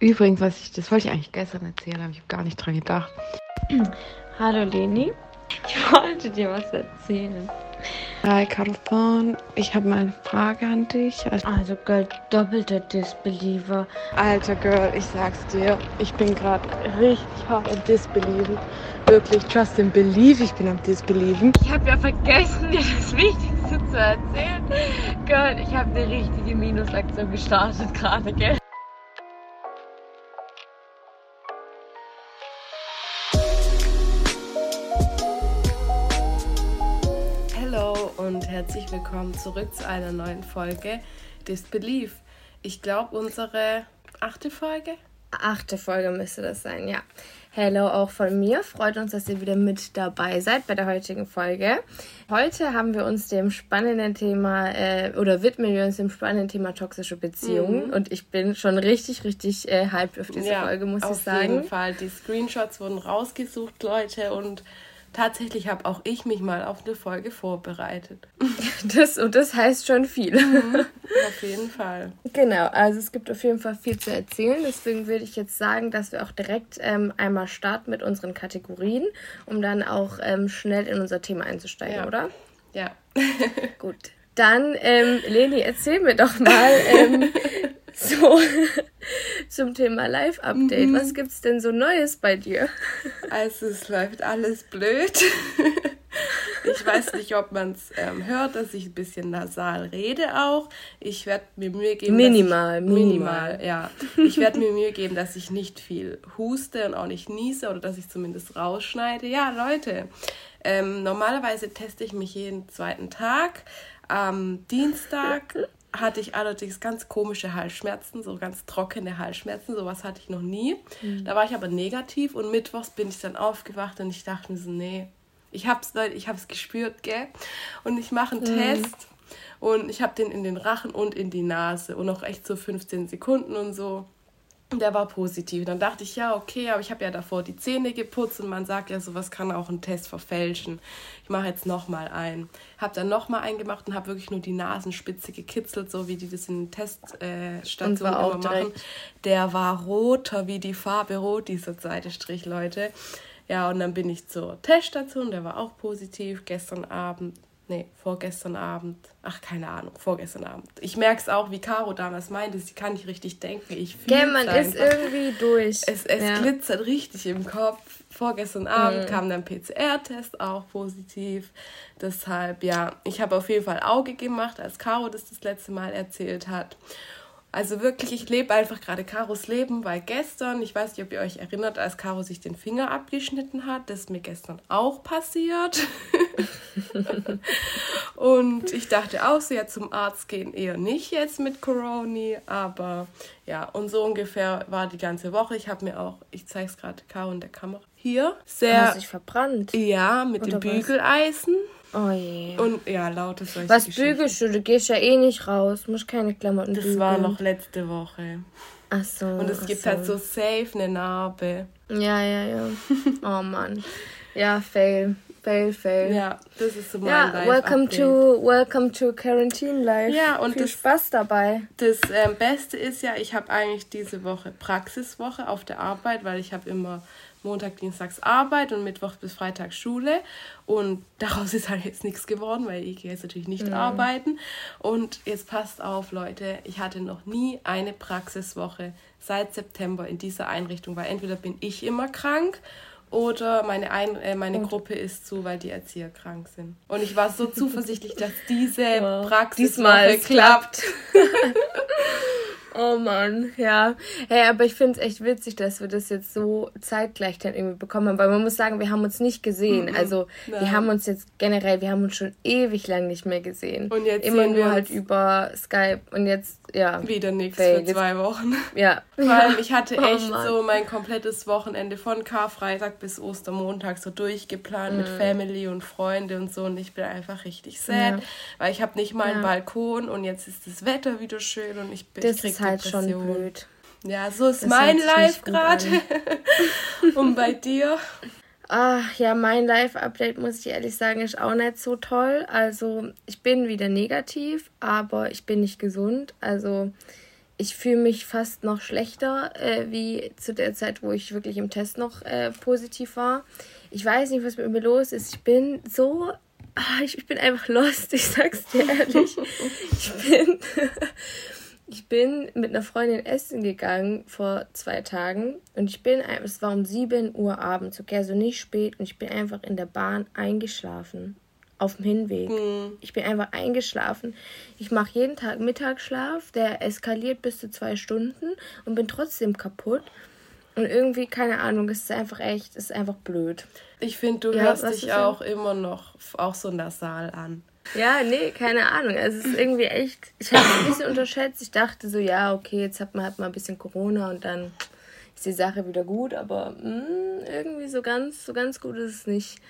Übrigens, was ich, das wollte ich eigentlich gestern erzählen, aber ich habe gar nicht dran gedacht. Hallo Leni, ich wollte dir was erzählen. Hi Carlton, ich habe mal eine Frage an dich. Also Girl, doppelter Disbeliever. Alter Girl, ich sag's dir, ich bin gerade richtig hart am Disbelieben. Wirklich, trust and believe, ich bin am Disbelieben. Ich habe ja vergessen, dir das Wichtigste zu erzählen. Girl, ich habe eine richtige Minusaktion gestartet gerade, gell? Und herzlich willkommen zurück zu einer neuen Folge Disbelief. Ich glaube, unsere achte Folge. Achte Folge müsste das sein, ja. Hello auch von mir. Freut uns, dass ihr wieder mit dabei seid bei der heutigen Folge. Heute haben wir uns dem spannenden Thema äh, oder widmen wir uns dem spannenden Thema toxische Beziehungen. Mhm. Und ich bin schon richtig, richtig äh, hyped auf diese ja, Folge, muss ich sagen. Auf jeden Fall. Die Screenshots wurden rausgesucht, Leute, und tatsächlich habe auch ich mich mal auf eine Folge vorbereitet. Das, und das heißt schon viel. Mhm, auf jeden Fall. Genau, also es gibt auf jeden Fall viel zu erzählen. Deswegen würde ich jetzt sagen, dass wir auch direkt ähm, einmal starten mit unseren Kategorien, um dann auch ähm, schnell in unser Thema einzusteigen, ja. oder? Ja. Gut. Dann, ähm, Leni, erzähl mir doch mal, ähm, so, zum Thema Live-Update. Mhm. Was gibt's denn so Neues bei dir? Also, es läuft alles blöd. Ich weiß nicht, ob man es ähm, hört, dass ich ein bisschen nasal rede auch. Ich werde mir Mühe geben. Minimal, ich, minimal. Minimal, ja. Ich werde mir Mühe geben, dass ich nicht viel huste und auch nicht niese oder dass ich zumindest rausschneide. Ja, Leute, ähm, normalerweise teste ich mich jeden zweiten Tag. Am Dienstag hatte ich allerdings ganz komische Halsschmerzen, so ganz trockene Halsschmerzen, sowas hatte ich noch nie. Mhm. Da war ich aber negativ und mittwochs bin ich dann aufgewacht und ich dachte mir so, nee, ich hab's, Leute, ich hab's gespürt, gell? Und ich mache einen mhm. Test und ich habe den in den Rachen und in die Nase und auch echt so 15 Sekunden und so der war positiv. Dann dachte ich, ja, okay, aber ich habe ja davor die Zähne geputzt und man sagt ja, sowas kann auch einen Test verfälschen. Ich mache jetzt nochmal einen. Habe dann nochmal einen gemacht und habe wirklich nur die Nasenspitze gekitzelt, so wie die das in Teststationen äh, immer machen. Der war roter wie die Farbe rot, dieser zweite Strich, Leute. Ja, und dann bin ich zur Teststation, der war auch positiv. Gestern Abend Nee, vorgestern Abend. Ach, keine Ahnung, vorgestern Abend. Ich merke es auch, wie Caro damals meinte, sie kann nicht richtig denken. Ich fühle man ist irgendwie durch. Es, es ja. glitzert richtig im Kopf. Vorgestern Abend mhm. kam dann PCR-Test auch positiv. Deshalb, ja, ich habe auf jeden Fall Auge gemacht, als Caro das das letzte Mal erzählt hat. Also wirklich, ich lebe einfach gerade Karos Leben, weil gestern, ich weiß nicht, ob ihr euch erinnert, als Caro sich den Finger abgeschnitten hat, das ist mir gestern auch passiert. und ich dachte auch so, ja, zum Arzt gehen eher nicht jetzt mit Corona, aber ja, und so ungefähr war die ganze Woche. Ich habe mir auch, ich zeige es gerade Caro in der Kamera, hier sehr. Hast dich verbrannt? Ja, mit Oder dem Bügeleisen. Oh je. Und ja, laute solche Was bügelst du? Du gehst ja eh nicht raus. Du musst keine Klamotten Das bügeln. war noch letzte Woche. Ach so. Und es gibt halt so. halt so safe eine Narbe. Ja, ja, ja. oh Mann. Ja, fail. Fail, fail. Ja, das ist so mein ja, Life welcome Update. to welcome to Quarantine Life. Ja, und viel das, Spaß dabei. Das ähm, Beste ist ja, ich habe eigentlich diese Woche Praxiswoche auf der Arbeit, weil ich habe immer Montag, Dienstags Arbeit und Mittwoch bis Freitag Schule. Und daraus ist halt jetzt nichts geworden, weil ich gehe jetzt natürlich nicht mhm. arbeiten. Und jetzt passt auf, Leute, ich hatte noch nie eine Praxiswoche seit September in dieser Einrichtung, weil entweder bin ich immer krank oder meine, Ein äh, meine Gruppe ist zu, weil die Erzieher krank sind. Und ich war so zuversichtlich, dass diese wow. Praxiswoche klappt. Oh Mann, ja. Hey, aber ich finde es echt witzig, dass wir das jetzt so zeitgleich dann irgendwie bekommen haben, weil man muss sagen, wir haben uns nicht gesehen. Mhm. Also Nein. wir haben uns jetzt generell, wir haben uns schon ewig lang nicht mehr gesehen. Und jetzt immer nur halt über Skype und jetzt ja. Wieder nichts für zwei Wochen. Ja. Vor allem ich hatte oh echt oh so mein komplettes Wochenende von Karfreitag bis Ostermontag so durchgeplant mhm. mit Family und Freunde und so und ich bin einfach richtig sad, ja. weil ich habe nicht mal einen Balkon und jetzt ist das Wetter wieder schön und ich bin das ist halt schon blöd. Ja, so ist das mein Life gerade. und bei dir? Ach ja, mein Live-Update, muss ich ehrlich sagen, ist auch nicht so toll. Also, ich bin wieder negativ, aber ich bin nicht gesund. Also, ich fühle mich fast noch schlechter, äh, wie zu der Zeit, wo ich wirklich im Test noch äh, positiv war. Ich weiß nicht, was mit mir los ist. Ich bin so. Ah, ich, ich bin einfach lost, ich sag's dir ehrlich. ich bin. ich bin mit einer Freundin essen gegangen vor zwei Tagen und ich bin, es war um 7 Uhr abends, okay, also nicht spät und ich bin einfach in der Bahn eingeschlafen auf dem Hinweg. Mhm. Ich bin einfach eingeschlafen. Ich mache jeden Tag Mittagsschlaf, der eskaliert bis zu zwei Stunden und bin trotzdem kaputt. Und irgendwie, keine Ahnung, es ist einfach echt, es ist einfach blöd. Ich finde, du ja, hörst dich auch immer noch auch so nasal an. Ja, nee, keine Ahnung. Also es ist irgendwie echt, ich habe es ein bisschen unterschätzt. Ich dachte so, ja, okay, jetzt hat man halt mal ein bisschen Corona und dann ist die Sache wieder gut, aber mh, mm, irgendwie so ganz, so ganz gut ist es nicht.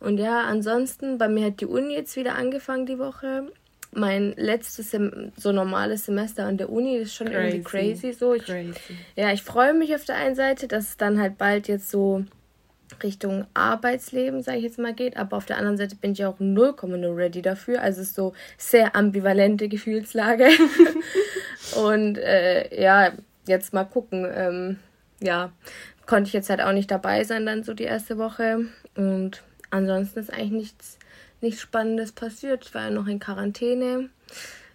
Und ja, ansonsten, bei mir hat die Uni jetzt wieder angefangen die Woche. Mein letztes Sem so normales Semester an der Uni ist schon crazy. irgendwie crazy so. Ich, crazy. Ja, ich freue mich auf der einen Seite, dass es dann halt bald jetzt so Richtung Arbeitsleben, sage ich jetzt mal, geht. Aber auf der anderen Seite bin ich auch 0,0 ready dafür. Also es ist so sehr ambivalente Gefühlslage. Und äh, ja, jetzt mal gucken. Ähm, ja, konnte ich jetzt halt auch nicht dabei sein, dann so die erste Woche. Und ansonsten ist eigentlich nichts, nichts Spannendes passiert. Ich war ja noch in Quarantäne.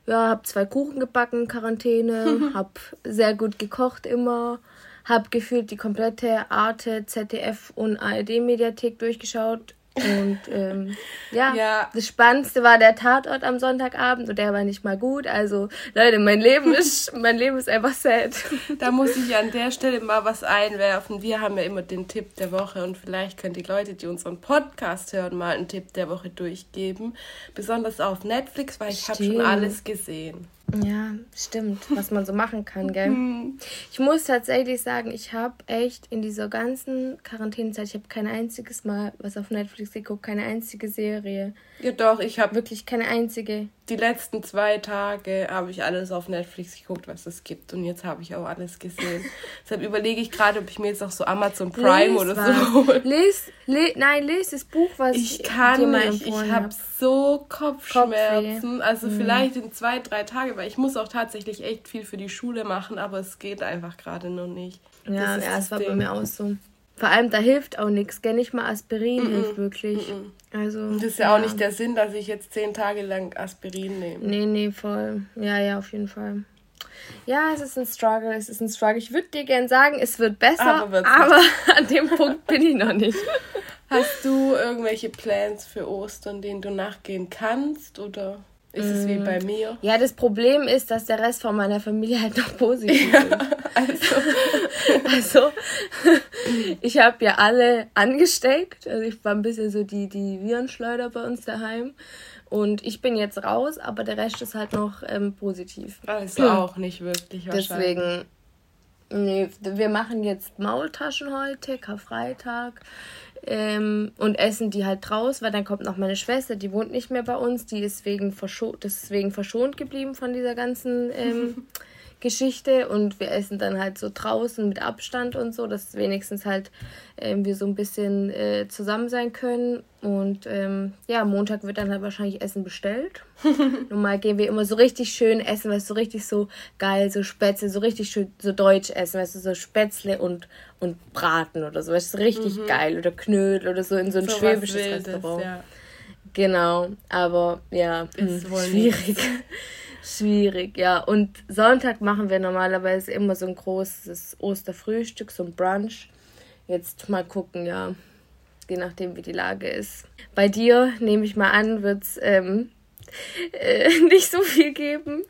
Ja, habe zwei Kuchen gebacken Quarantäne, habe sehr gut gekocht immer, habe gefühlt die komplette Arte, ZDF und ARD-Mediathek durchgeschaut. Und ähm, ja, ja, das Spannendste war der Tatort am Sonntagabend und der war nicht mal gut. Also Leute, mein Leben ist, mein Leben ist einfach sad. Da muss ich an der Stelle mal was einwerfen. Wir haben ja immer den Tipp der Woche und vielleicht können die Leute, die unseren Podcast hören, mal einen Tipp der Woche durchgeben. Besonders auf Netflix, weil ich habe schon alles gesehen. Ja, stimmt, was man so machen kann, gell? Mhm. Ich muss tatsächlich sagen, ich habe echt in dieser ganzen Quarantänezeit, ich habe kein einziges Mal was auf Netflix geguckt, keine einzige Serie. Ja, doch, ich habe wirklich keine einzige. Die letzten zwei Tage habe ich alles auf Netflix geguckt, was es gibt. Und jetzt habe ich auch alles gesehen. Deshalb überlege ich gerade, ob ich mir jetzt auch so Amazon Prime les oder was. so hole. Les, les, nein, lese das Buch, was ich kann nicht. Ich habe so Kopfschmerzen. Kopfweh. Also mhm. vielleicht in zwei, drei Tagen, weil ich muss auch tatsächlich echt viel für die Schule machen, aber es geht einfach gerade noch nicht. Ja, ja, es war Ding. bei mir auch so. Vor allem, da hilft auch nichts, gell? Nicht mal Aspirin mm -mm. hilft wirklich. Mm also, das ist ja, ja, auch nicht der Sinn, dass ich jetzt zehn Tage lang Aspirin nehme. Nee, nee, voll. Ja, ja, auf jeden Fall. Ja, es ist ein Struggle, es ist ein Struggle. Ich würde dir gerne sagen, es wird besser, aber, aber an dem Punkt bin ich noch nicht. Hast du irgendwelche Plans für Ostern, denen du nachgehen kannst oder? Ist es wie bei mir? Ja, das Problem ist, dass der Rest von meiner Familie halt noch positiv ja, ist. Also, also ich habe ja alle angesteckt. Also ich war ein bisschen so die, die Virenschleuder bei uns daheim. Und ich bin jetzt raus, aber der Rest ist halt noch ähm, positiv. Also auch nicht wirklich wahrscheinlich. Deswegen, nee, wir machen jetzt Maultaschen heute, Karfreitag ähm, und essen die halt draus, weil dann kommt noch meine Schwester, die wohnt nicht mehr bei uns, die ist wegen verschont, deswegen verschont geblieben von dieser ganzen ähm, Geschichte und wir essen dann halt so draußen mit Abstand und so, dass wenigstens halt ähm, wir so ein bisschen äh, zusammen sein können und ähm, ja, Montag wird dann halt wahrscheinlich Essen bestellt. Normal gehen wir immer so richtig schön essen, weißt du, so richtig so geil, so Spätzle, so richtig schön, so deutsch essen, weißt du, so Spätzle und, und Braten oder so, weißt du, richtig mhm. geil oder Knödel oder so in so ein so schwäbisches Restaurant. Ja. Genau, aber ja, ist mh, schwierig. Schwierig, ja. Und Sonntag machen wir normalerweise immer so ein großes Osterfrühstück, so ein Brunch. Jetzt mal gucken, ja. Je nachdem, wie die Lage ist. Bei dir, nehme ich mal an, wird es ähm, äh, nicht so viel geben.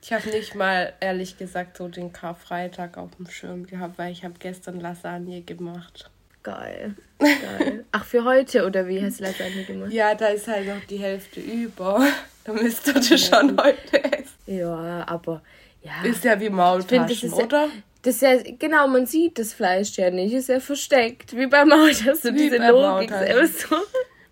Ich habe nicht mal, ehrlich gesagt, so den Karfreitag auf dem Schirm gehabt, weil ich habe gestern Lasagne gemacht. Geil. Geil. Ach, für heute oder wie hast du Lasagne gemacht? Ja, da ist halt noch die Hälfte über. Da müsstet ihr schon heute essen. Ja, aber ja. Ist ja wie Maultaschen, find, oder? Ja, das ist ja, genau, man sieht das Fleisch ja nicht, ist ja versteckt. Wie bei Maultaschen, wie diese Logik. So.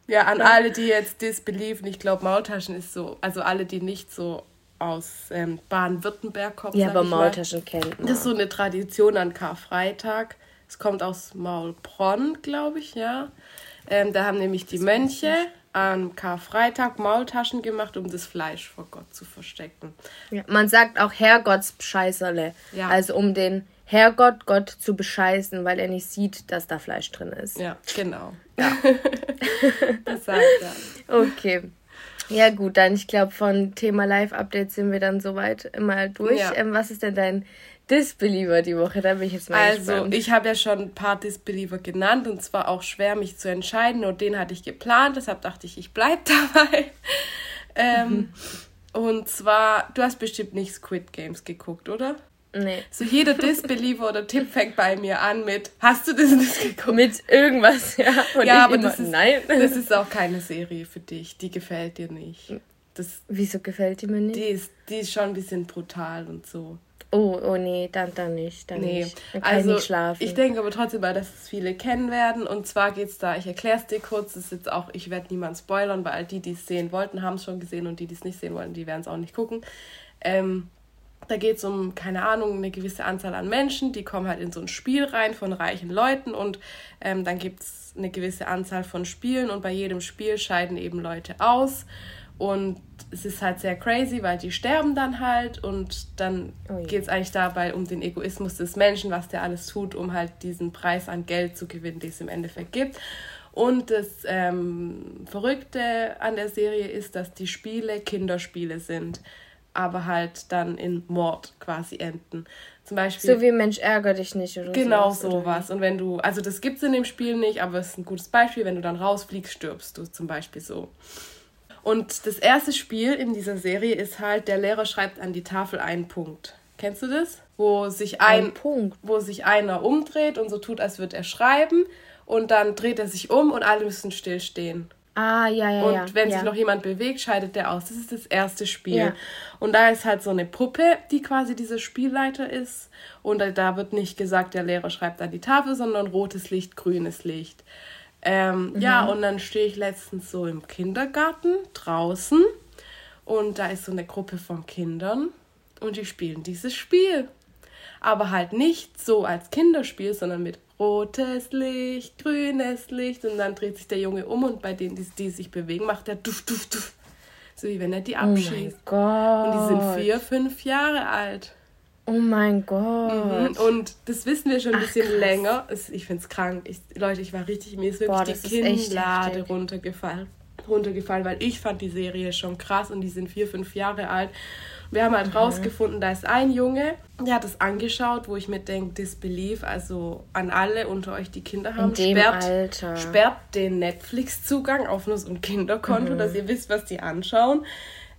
Ja, an alle, die jetzt disbelieven, ich glaube, Maultaschen ist so, also alle, die nicht so aus ähm, Baden-Württemberg kommen. Ja, aber Maultaschen kennt man. Das ist so eine Tradition an Karfreitag. Es kommt aus Maulbronn, glaube ich, ja. Ähm, da haben nämlich die Mönche am Karfreitag Maultaschen gemacht, um das Fleisch vor Gott zu verstecken. Ja, man sagt auch Herrgottsbescheißerle. Ja. Also um den Herrgott Gott zu bescheißen, weil er nicht sieht, dass da Fleisch drin ist. Ja, genau. Ja. das sagt er. Okay. Ja gut, dann ich glaube von Thema Live-Updates sind wir dann soweit immer durch. Ja. Ähm, was ist denn dein Disbeliever die Woche? Da bin ich jetzt mal Also gespannt. ich habe ja schon ein paar Disbeliever genannt und zwar auch schwer mich zu entscheiden und den hatte ich geplant, deshalb dachte ich, ich bleibe dabei. ähm, mhm. Und zwar, du hast bestimmt nicht Squid Games geguckt, oder? Nee. So jeder Disbeliever oder Tipp fängt bei mir an mit, hast du das nicht geguckt? Mit irgendwas, ja. Und ja, aber immer, das, ist, nein. das ist auch keine Serie für dich. Die gefällt dir nicht. Das, Wieso gefällt die mir nicht? Die ist, die ist schon ein bisschen brutal und so. Oh, oh nee, dann, dann nicht. Dann nee. nicht. Dann kann also, ich nicht schlafen. Ich denke aber trotzdem mal, dass es viele kennen werden. Und zwar geht es da, ich erkläre es dir kurz, das ist jetzt auch, ich werde niemand spoilern, weil die, die es sehen wollten, haben es schon gesehen und die, die es nicht sehen wollten, die werden es auch nicht gucken. Ähm, da geht es um, keine Ahnung, eine gewisse Anzahl an Menschen, die kommen halt in so ein Spiel rein von reichen Leuten und ähm, dann gibt es eine gewisse Anzahl von Spielen und bei jedem Spiel scheiden eben Leute aus. Und es ist halt sehr crazy, weil die sterben dann halt und dann oh geht es eigentlich dabei um den Egoismus des Menschen, was der alles tut, um halt diesen Preis an Geld zu gewinnen, den es im Endeffekt gibt. Und das ähm, Verrückte an der Serie ist, dass die Spiele Kinderspiele sind, aber halt dann in Mord quasi enden. Zum Beispiel. So wie Mensch ärger dich nicht oder Genau sowas. sowas. Und wenn du, also das gibt es in dem Spiel nicht, aber es ist ein gutes Beispiel, wenn du dann rausfliegst, stirbst du zum Beispiel so. Und das erste Spiel in dieser Serie ist halt, der Lehrer schreibt an die Tafel einen Punkt. Kennst du das? Wo sich ein, ein Punkt. wo sich einer umdreht und so tut, als würde er schreiben und dann dreht er sich um und alle müssen stillstehen. Ah, ja, ja, und ja. Und wenn ja. sich noch jemand bewegt, scheidet der aus. Das ist das erste Spiel. Ja. Und da ist halt so eine Puppe, die quasi dieser Spielleiter ist. Und da wird nicht gesagt, der Lehrer schreibt an die Tafel, sondern rotes Licht, grünes Licht. Ähm, mhm. Ja, und dann stehe ich letztens so im Kindergarten draußen und da ist so eine Gruppe von Kindern und die spielen dieses Spiel. Aber halt nicht so als Kinderspiel, sondern mit rotes Licht, grünes Licht und dann dreht sich der Junge um und bei denen, die, die sich bewegen, macht er duft, duft, duft. So wie wenn er die abschießt. Oh Gott. Und die sind vier, fünf Jahre alt. Oh mein Gott. Mhm. Und das wissen wir schon ein Ach, bisschen krass. länger. Ich finde es krank. Ich, Leute, ich war richtig, mir ist wirklich Boah, die Kinnlade runtergefallen. Runtergefallen, weil ich fand die Serie schon krass und die sind vier, fünf Jahre alt. Wir haben halt mhm. rausgefunden, da ist ein Junge, der hat es angeschaut, wo ich mir denke, Disbelief, also an alle unter euch, die Kinder haben, sperrt, sperrt den Netflix-Zugang auf nur so ein Kinderkonto, mhm. dass ihr wisst, was die anschauen.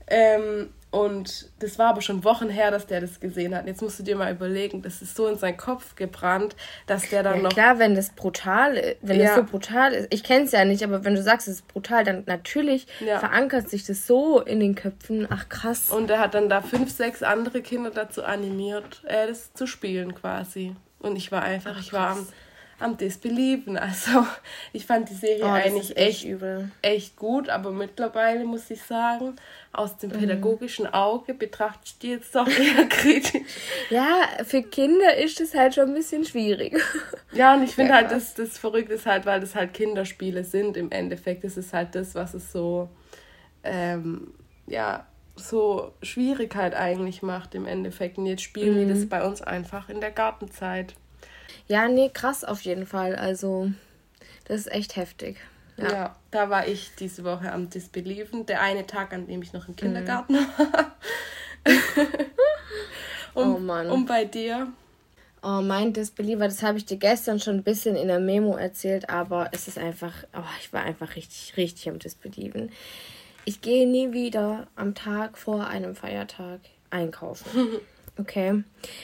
Ähm, und das war aber schon Wochen her, dass der das gesehen hat. Jetzt musst du dir mal überlegen, das ist so in seinen Kopf gebrannt, dass der dann ja, noch. Klar, wenn das brutal ist, wenn ja. das so brutal ist. Ich kenne es ja nicht, aber wenn du sagst, es ist brutal, dann natürlich ja. verankert sich das so in den Köpfen. Ach krass. Und er hat dann da fünf, sechs andere Kinder dazu animiert, äh, das zu spielen quasi. Und ich war einfach, Ach, ich war am am Disbelieven. Also ich fand die Serie oh, eigentlich echt, übel. echt gut, aber mittlerweile muss ich sagen, aus dem mhm. pädagogischen Auge betrachte ich die jetzt doch eher kritisch. Ja, für Kinder ist es halt schon ein bisschen schwierig. Ja, und ich finde halt, dass das verrückt ist halt, weil das halt Kinderspiele sind im Endeffekt. Das ist halt das, was es so, ähm, ja, so Schwierigkeit eigentlich macht im Endeffekt. Und jetzt spielen mhm. die das bei uns einfach in der Gartenzeit. Ja, nee, krass auf jeden Fall. Also, das ist echt heftig. Ja. ja, da war ich diese Woche am Disbelieven. Der eine Tag, an dem ich noch im Kindergarten mhm. war. um, oh Mann. Und bei dir? Oh, mein Disbeliever, das habe ich dir gestern schon ein bisschen in der Memo erzählt, aber es ist einfach, oh, ich war einfach richtig, richtig am Disbelieven. Ich gehe nie wieder am Tag vor einem Feiertag einkaufen. Okay.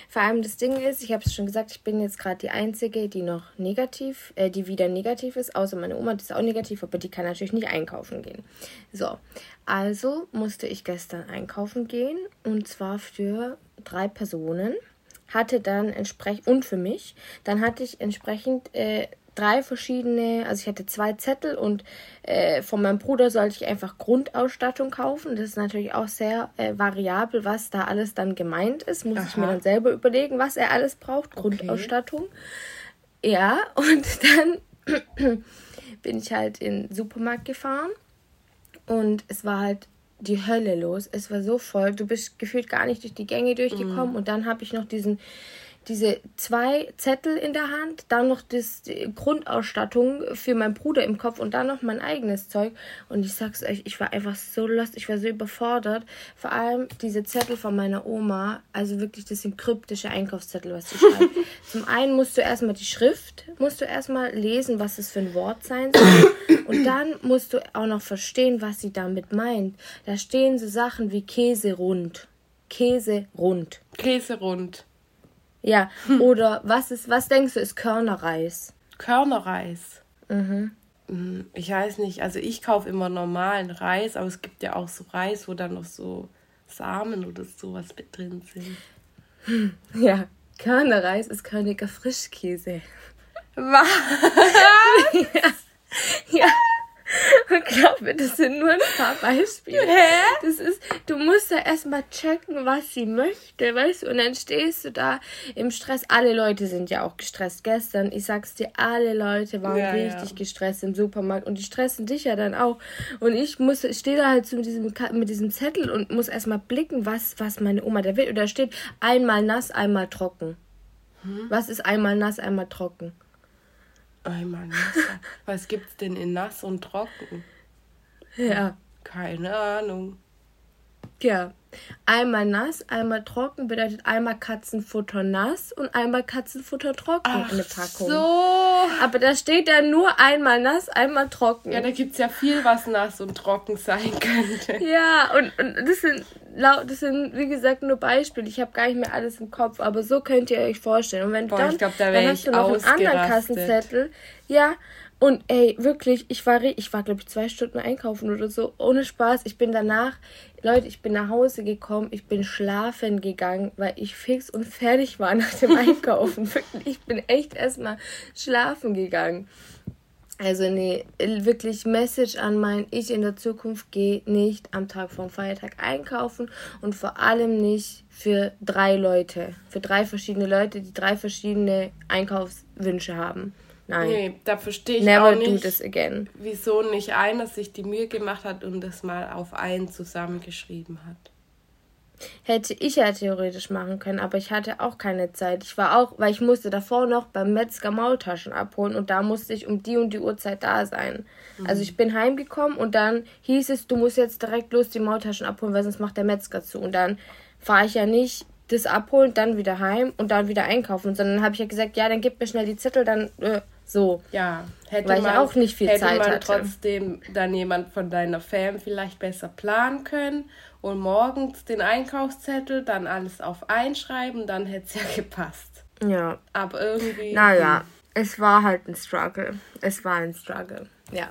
Vor allem das Ding ist, ich habe es schon gesagt, ich bin jetzt gerade die Einzige, die noch negativ, äh, die wieder negativ ist, außer meine Oma, die ist auch negativ, aber die kann natürlich nicht einkaufen gehen. So, also musste ich gestern einkaufen gehen und zwar für drei Personen. Hatte dann entsprechend, und für mich, dann hatte ich entsprechend äh, drei verschiedene, also ich hatte zwei Zettel und äh, von meinem Bruder sollte ich einfach Grundausstattung kaufen. Das ist natürlich auch sehr äh, variabel, was da alles dann gemeint ist. Muss Aha. ich mir dann selber überlegen, was er alles braucht. Grundausstattung. Okay. Ja, und dann bin ich halt in den Supermarkt gefahren und es war halt die Hölle los. Es war so voll. Du bist gefühlt gar nicht durch die Gänge durchgekommen. Und dann habe ich noch diesen diese zwei Zettel in der Hand, dann noch das, die Grundausstattung für meinen Bruder im Kopf und dann noch mein eigenes Zeug. Und ich sag's euch, ich war einfach so lost, ich war so überfordert. Vor allem diese Zettel von meiner Oma, also wirklich, das sind kryptische Einkaufszettel, was sie schreibt. Zum einen musst du erstmal die Schrift, musst du erstmal lesen, was es für ein Wort sein soll. Und dann musst du auch noch verstehen, was sie damit meint. Da stehen so Sachen wie Käse rund. Käse rund. Käse rund. Ja, oder was ist, was denkst du, ist Körnerreis? Körnerreis. Mhm. Ich weiß nicht, also ich kaufe immer normalen Reis, aber es gibt ja auch so Reis, wo dann noch so Samen oder sowas mit drin sind. Ja, Körnerreis ist körniger Frischkäse. Was? ja. ja. Und glaub mir, das sind nur ein paar Beispiele. Hä? Das ist, du musst ja erstmal checken, was sie möchte, weißt du? Und dann stehst du da im Stress. Alle Leute sind ja auch gestresst. Gestern, ich sag's dir, alle Leute waren ja, richtig ja. gestresst im Supermarkt und die stressen dich ja dann auch. Und ich muss, stehe da halt mit diesem, mit diesem Zettel und muss erstmal blicken, was, was meine Oma da will. Und da steht einmal nass, einmal trocken. Hm? Was ist einmal nass, einmal trocken? Einmal nass. Was gibt's denn in nass und trocken? Ja. Keine Ahnung. Ja. Einmal nass, einmal trocken bedeutet einmal Katzenfutter nass und einmal Katzenfutter trocken Ach in der Packung. So. Aber da steht ja nur einmal nass, einmal trocken. Ja, da gibt es ja viel, was nass und trocken sein könnte. Ja, und, und das sind das sind wie gesagt nur Beispiele. Ich habe gar nicht mehr alles im Kopf, aber so könnt ihr euch vorstellen. Und wenn Boah, dann, ich glaub, da dann hast du noch einen anderen Kassenzettel. Ja, und ey, wirklich, ich war, ich war glaube ich zwei Stunden einkaufen oder so, ohne Spaß. Ich bin danach, Leute, ich bin nach Hause gekommen, ich bin schlafen gegangen, weil ich fix und fertig war nach dem Einkaufen. wirklich, ich bin echt erstmal schlafen gegangen. Also nee, wirklich Message an mein Ich in der Zukunft gehe nicht am Tag vom Feiertag einkaufen und vor allem nicht für drei Leute, für drei verschiedene Leute, die drei verschiedene Einkaufswünsche haben. Nein. Nee, da verstehe ich Never auch nicht, do this again. wieso nicht einer sich die Mühe gemacht hat und das mal auf einen zusammengeschrieben hat. Hätte ich ja theoretisch machen können, aber ich hatte auch keine Zeit. Ich war auch, weil ich musste davor noch beim Metzger Maultaschen abholen und da musste ich um die und die Uhrzeit da sein. Mhm. Also ich bin heimgekommen und dann hieß es, du musst jetzt direkt los die Maultaschen abholen, weil sonst macht der Metzger zu. Und dann fahre ich ja nicht das abholen, dann wieder heim und dann wieder einkaufen, sondern habe ich ja gesagt, ja, dann gib mir schnell die Zettel, dann äh, so. Ja, hätte weil man, ich auch nicht viel hätte Zeit man hatte. trotzdem dann jemand von deiner Fam vielleicht besser planen können und morgens den Einkaufszettel, dann alles auf einschreiben, dann hätte es ja gepasst. Ja. Aber irgendwie. Naja, es war halt ein Struggle. Es war ein Struggle. Ja.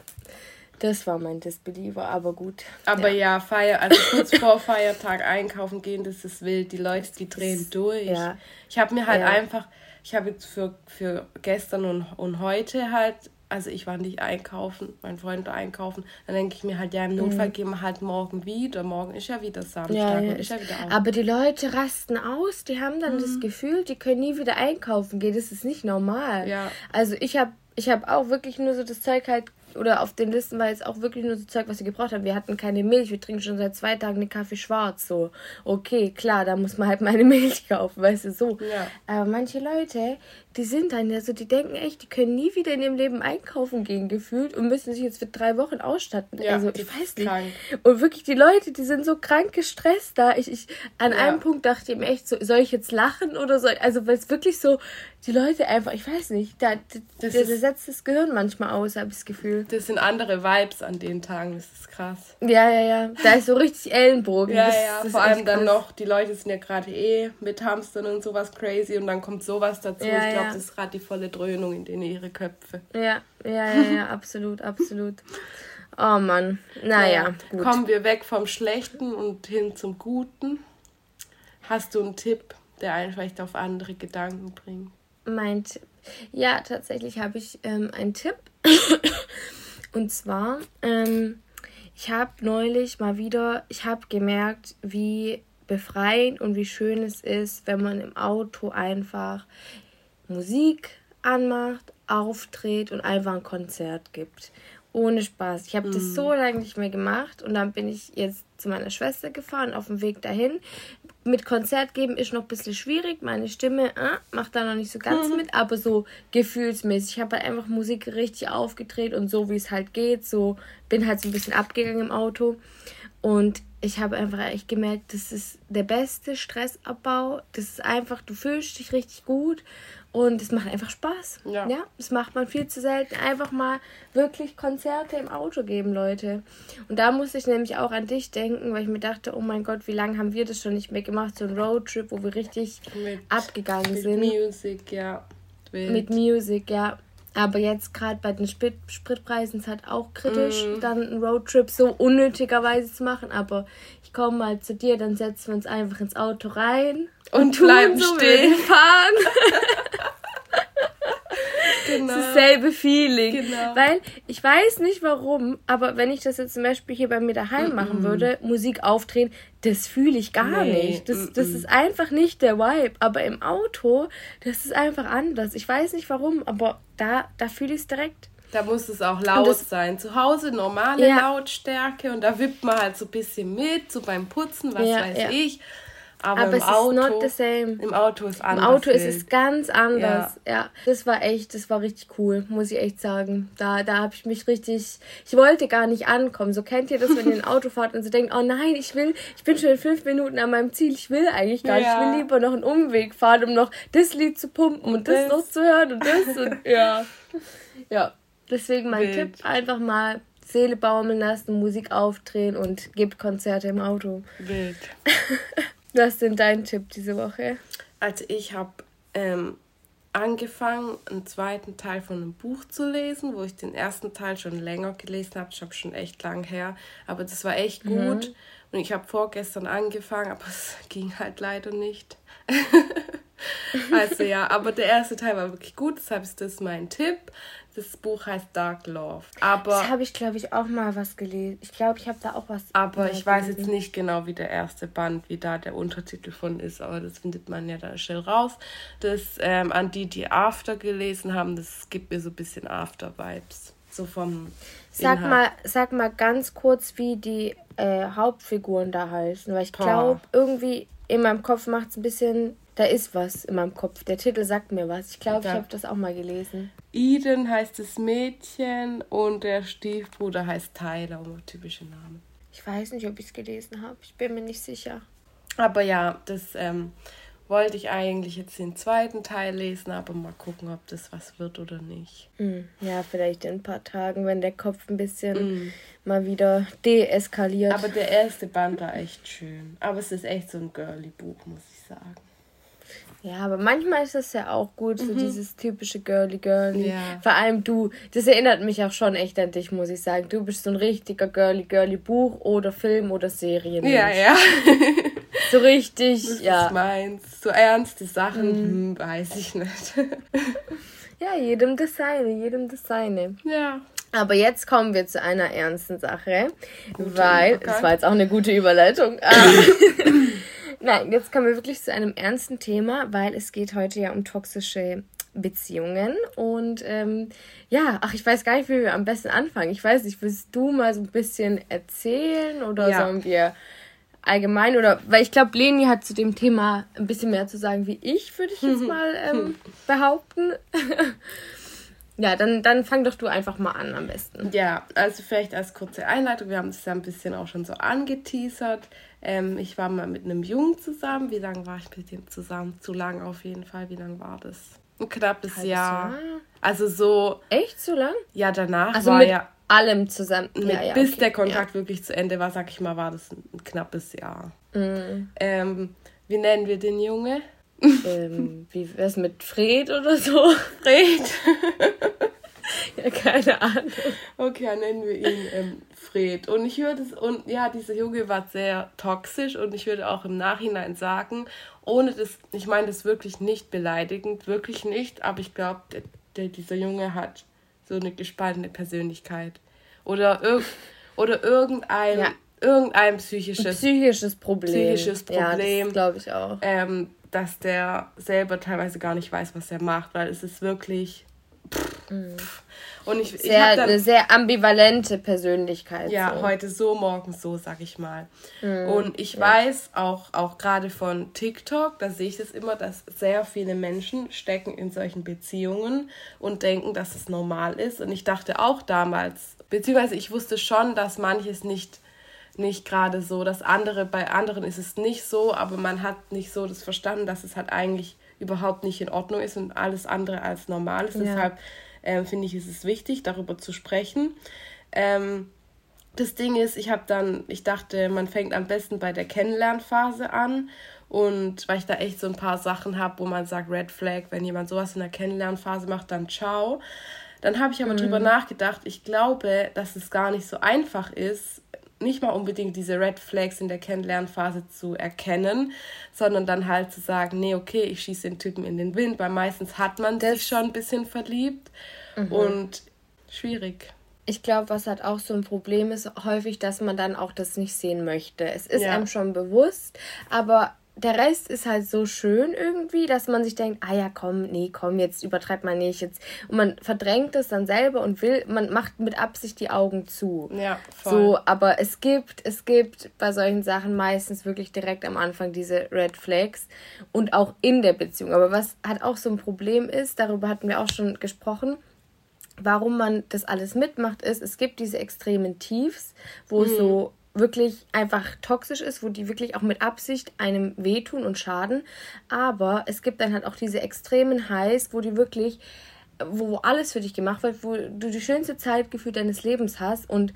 Das war mein Disbeliever, aber gut. Aber ja, ja Feier, also kurz vor Feiertag einkaufen gehen, das ist wild. Die Leute, die drehen durch. Ja. Ich habe mir halt ja. einfach, ich habe jetzt für, für gestern und, und heute halt, also ich war nicht einkaufen, mein Freund war einkaufen, dann denke ich mir halt, ja, im Notfall mhm. gehen wir halt morgen wieder. Morgen ist ja wieder Samstag. Ja, ja. Ist ja wieder Aber die Leute rasten aus, die haben dann mhm. das Gefühl, die können nie wieder einkaufen gehen. Das ist nicht normal. Ja. Also ich habe ich habe auch wirklich nur so das Zeug halt oder auf den Listen war jetzt auch wirklich nur so Zeug, was sie gebraucht haben. Wir hatten keine Milch, wir trinken schon seit zwei Tagen einen Kaffee schwarz. So, okay, klar, da muss man halt mal eine Milch kaufen, weißt du, so. Ja. Aber manche Leute, die sind dann ja so, die denken echt, die können nie wieder in ihrem Leben einkaufen gehen, gefühlt, und müssen sich jetzt für drei Wochen ausstatten. Ja, also, ich weiß nicht. Krank. Und wirklich, die Leute, die sind so krank gestresst da. Ich, ich, an ja. einem Punkt dachte ich mir echt, so, soll ich jetzt lachen oder soll, also, weil es wirklich so, die Leute einfach, ich weiß nicht, da, das der, der setzt das Gehirn manchmal aus, habe ich das Gefühl. Das sind andere Vibes an den Tagen, das ist krass. Ja, ja, ja. Da ist so richtig Ellenbogen. ja, das, ja, das vor allem dann noch, die Leute sind ja gerade eh mit Hamstern und sowas crazy und dann kommt sowas dazu. Ja, ich glaube, ja. das ist gerade die volle Dröhnung in denen ihre Köpfe. Ja, ja, ja, ja, absolut, absolut. Oh Mann, naja, gut. Kommen wir weg vom Schlechten und hin zum Guten. Hast du einen Tipp, der einen vielleicht auf andere Gedanken bringt? mein Tipp. Ja, tatsächlich habe ich ähm, einen Tipp. Und zwar, ähm, ich habe neulich mal wieder, ich habe gemerkt, wie befreiend und wie schön es ist, wenn man im Auto einfach Musik anmacht, auftritt und einfach ein Konzert gibt. Ohne Spaß. Ich habe Mhm. das so lange nicht mehr gemacht und dann bin ich jetzt zu meiner Schwester gefahren, auf dem Weg dahin. Mit Konzert geben ist noch ein bisschen schwierig. Meine Stimme äh, macht da noch nicht so ganz Mhm. mit, aber so gefühlsmäßig. Ich habe halt einfach Musik richtig aufgedreht und so, wie es halt geht. So bin halt so ein bisschen abgegangen im Auto. Und ich habe einfach echt gemerkt, das ist der beste Stressabbau. Das ist einfach, du fühlst dich richtig gut und es macht einfach Spaß. Ja. ja, das macht man viel zu selten. Einfach mal wirklich Konzerte im Auto geben, Leute. Und da musste ich nämlich auch an dich denken, weil ich mir dachte, oh mein Gott, wie lange haben wir das schon nicht mehr gemacht? So ein Roadtrip, wo wir richtig Mit, abgegangen mit sind. Music, ja. Wild. Mit Music, ja. Aber jetzt gerade bei den Sprit Spritpreisen ist halt auch kritisch, Mhm. dann einen Roadtrip so unnötigerweise zu machen. Aber ich komme mal zu dir, dann setzen wir uns einfach ins Auto rein Und tun bleiben so, stehen. fahren. genau. Dasselbe Feeling. Genau. Weil ich weiß nicht warum, aber wenn ich das jetzt zum Beispiel hier bei mir daheim machen würde, Musik aufdrehen, das fühle ich gar Nee, nicht. Das, das ist einfach nicht der Vibe. Aber im Auto, das ist einfach anders. Ich weiß nicht warum, aber da, da fühle ich es direkt. Da muss es auch laut das- sein. Zu Hause normale Ja. Lautstärke und da wippt man halt so ein bisschen mit, so beim Putzen, was Ja, weiß ja. ich. Aber, Aber im es ist Auto, not the same. Im Auto ist Im anders. Auto ist es ganz anders. Ja. das war echt, das war richtig cool, muss ich echt sagen. Da, da habe ich mich richtig, ich wollte gar nicht ankommen. So kennt ihr das, wenn ihr ein Auto fahrt und so denkt, oh nein, ich will, ich bin schon in fünf Minuten an meinem Ziel, ich will eigentlich gar nicht. Ich Ja. will lieber noch einen Umweg fahren, um noch das Lied zu pumpen und, das, das. noch zu hören und das und ja. Ja, deswegen mein Wild. Tipp, einfach mal Seele baumeln lassen, Musik aufdrehen und gebt Konzerte im Auto. Wild. Was ist denn dein Tipp diese Woche? Also ich habe ähm, angefangen, einen zweiten Teil von einem Buch zu lesen, wo ich den ersten Teil schon länger gelesen habe. Ich habe schon echt lang her, aber das war echt gut. Und ich habe vorgestern angefangen, aber es ging halt leider nicht. also ja, aber der erste Teil war wirklich gut, deshalb ist das mein Tipp. Das Buch heißt Dark Love. Aber Das habe ich, glaube ich, auch mal was gelesen. Ich glaube, ich habe da auch was. Aber ich weiß jetzt gelesen. nicht genau, wie der erste Band, wie da der Untertitel von ist, aber das findet man ja da schnell raus. Das ähm, an die, die After gelesen haben, das gibt mir so ein bisschen After-Vibes. So vom Sag Inhalt. mal, sag mal ganz kurz, wie die äh, Hauptfiguren da heißen. Weil ich glaube, irgendwie in meinem Kopf macht es ein bisschen. Da ist was in meinem Kopf. Der Titel sagt mir was. Ich glaube, ich habe das auch mal gelesen. Eden heißt das Mädchen und der Stiefbruder heißt Tyler, um typische Namen. Ich weiß nicht, ob ich es gelesen habe. Ich bin mir nicht sicher. Aber ja, das ähm, wollte ich eigentlich jetzt den zweiten Teil lesen, aber mal gucken, ob das was wird oder nicht. Hm, Ja, vielleicht in ein paar Tagen, wenn der Kopf ein bisschen Mm. mal wieder deeskaliert. Aber der erste Band war echt schön. Aber es ist echt so ein Girly-Buch, muss ich sagen. Ja, aber manchmal ist es ja auch gut, so dieses typische Girly Girly. Mhm. Ja. Vor allem du, das erinnert mich auch schon echt an dich, muss ich sagen. Du bist so ein richtiger Girly Girly Buch oder Film oder Serien. Ja, ja. So richtig, Das ist ja. meins. So ernste Sachen, hm, weiß ich nicht. Ja, jedem das seine, jedem das seine. ja. Aber jetzt kommen wir zu einer ernsten Sache, weil, Übergang. das war jetzt auch eine gute Überleitung. Nein, jetzt kommen wir wirklich zu einem ernsten Thema, weil es geht heute ja um toxische Beziehungen. Und ähm, ja, ach, ich weiß gar nicht, wie wir am besten anfangen. Ich weiß nicht, willst du mal so ein bisschen erzählen oder Ja. sollen wir allgemein oder weil ich glaube, Leni hat zu dem Thema ein bisschen mehr zu sagen wie ich, würde ich jetzt mal ähm, behaupten. ja, dann, dann fang doch du einfach mal an am besten. Ja, also vielleicht als kurze Einleitung. Wir haben das ja ein bisschen auch schon so angeteasert. Ähm, ich war mal mit einem Jungen zusammen. Wie lange war ich mit dem zusammen? Zu lang auf jeden Fall. Wie lange war das? Ein knappes Jahr. Jahr? Also so, Echt so lang? ja, danach Also war mit ja, allem zusammen. mit, ja, ja, bis okay, der Kontakt wirklich zu Ende war, sag ich mal, war das ein, ein knappes Jahr. Ja. Mm, Ähm, wie nennen wir den Junge? ähm, wie wär's mit Fred oder so? Fred. ja, keine Ahnung. Okay, dann nennen wir ihn ähm, Fred. Und ich würde es, und ja, dieser Junge war sehr toxisch und ich würde auch im Nachhinein sagen, ohne das, ich meine das wirklich nicht beleidigend, wirklich nicht, aber ich glaube, der, der, dieser Junge hat so eine gespaltene Persönlichkeit. Oder, irg oder irgendein, Ja. irgendein psychisches, Psychisches Problem. Psychisches Ja, Problem. das glaube ich auch. ähm, dass der selber teilweise gar nicht weiß, was er macht, weil es ist wirklich, Mhm. Und ich, sehr, ich dann, eine sehr ambivalente Persönlichkeit. Ja, so. heute so, morgen so, sag ich mal. Mhm. Und ich ja. weiß auch, auch gerade von TikTok, da sehe ich das immer, dass sehr viele Menschen stecken in solchen Beziehungen und denken, dass es normal ist. Und ich dachte auch damals, beziehungsweise ich wusste schon, dass manches nicht nicht gerade so. Das andere, bei anderen ist es nicht so, aber man hat nicht so das verstanden, dass es halt eigentlich überhaupt nicht in Ordnung ist und alles andere als normal ist. Ja. Deshalb ähm, finde ich, ist es wichtig, darüber zu sprechen. Ähm, das Ding ist, ich habe dann, ich dachte, man fängt am besten bei der Kennenlernphase an. Und weil ich da echt so ein paar Sachen habe, wo man sagt, Red Flag, wenn jemand sowas in der Kennenlernphase macht, dann ciao. Dann habe ich aber mhm. drüber nachgedacht, ich glaube, dass es gar nicht so einfach ist, nicht mal unbedingt diese Red Flags in der Kennenlernphase zu erkennen, sondern dann halt zu sagen, nee, okay, ich schieße den Typen in den Wind, weil meistens hat man das sich schon ein bisschen verliebt mhm. und schwierig. Ich glaube, was halt auch so ein Problem ist, häufig, dass man dann auch das nicht sehen möchte. Es ist ja. einem schon bewusst, aber der Rest ist halt so schön irgendwie, dass man sich denkt, ah ja, komm, nee, komm, jetzt übertreibt man nicht jetzt. Und man verdrängt es dann selber und will, man macht mit Absicht die Augen zu. Ja, voll. So, aber es gibt, es gibt bei solchen Sachen meistens wirklich direkt am Anfang diese Red Flags und auch in der Beziehung. Aber was halt auch so ein Problem ist, darüber hatten wir auch schon gesprochen, warum man das alles mitmacht, ist, es gibt diese extremen Tiefs, wo mhm. so wirklich einfach toxisch ist, wo die wirklich auch mit Absicht einem wehtun und schaden. Aber es gibt dann halt auch diese extremen Highs, wo die wirklich, wo alles für dich gemacht wird, wo du die schönste Zeitgefühl deines Lebens hast und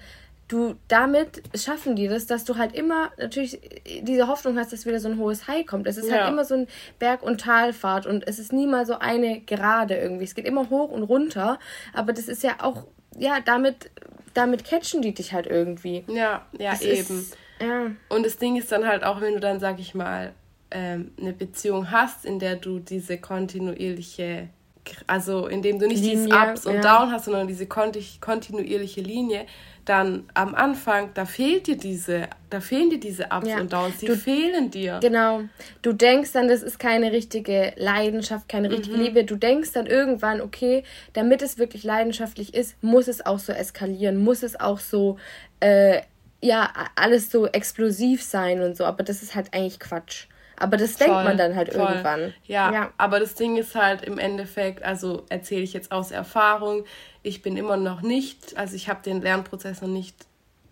du damit schaffen die das, dass du halt immer natürlich diese Hoffnung hast, dass wieder so ein hohes High kommt. Es ist halt ja. halt immer so ein Berg- und Talfahrt und es ist nie mal so eine Gerade irgendwie. Es geht immer hoch und runter, aber das ist ja auch, ja, damit damit catchen die dich halt irgendwie. Ja, ja, das eben. Ist, ja. Und das Ding ist dann halt auch, wenn du dann, sag ich mal, ähm, eine Beziehung hast, in der du diese kontinuierliche, also in dem du nicht Linie, dieses Ups und ja. Down hast, sondern diese kontinuierliche Linie, dann am Anfang, da fehlt dir diese, da fehlen dir diese Ups ja. und Downs, die du, fehlen dir. Genau. Du denkst dann, das ist keine richtige Leidenschaft, keine richtige mhm. Liebe. Du denkst dann irgendwann, okay, damit es wirklich leidenschaftlich ist, muss es auch so eskalieren, muss es auch so, äh, ja, alles so explosiv sein und so. Aber das ist halt eigentlich Quatsch. Aber das voll, denkt man dann halt voll. irgendwann. Ja, ja, aber das Ding ist halt im Endeffekt, also erzähle ich jetzt aus Erfahrung, ich bin immer noch nicht, also ich habe den Lernprozess noch nicht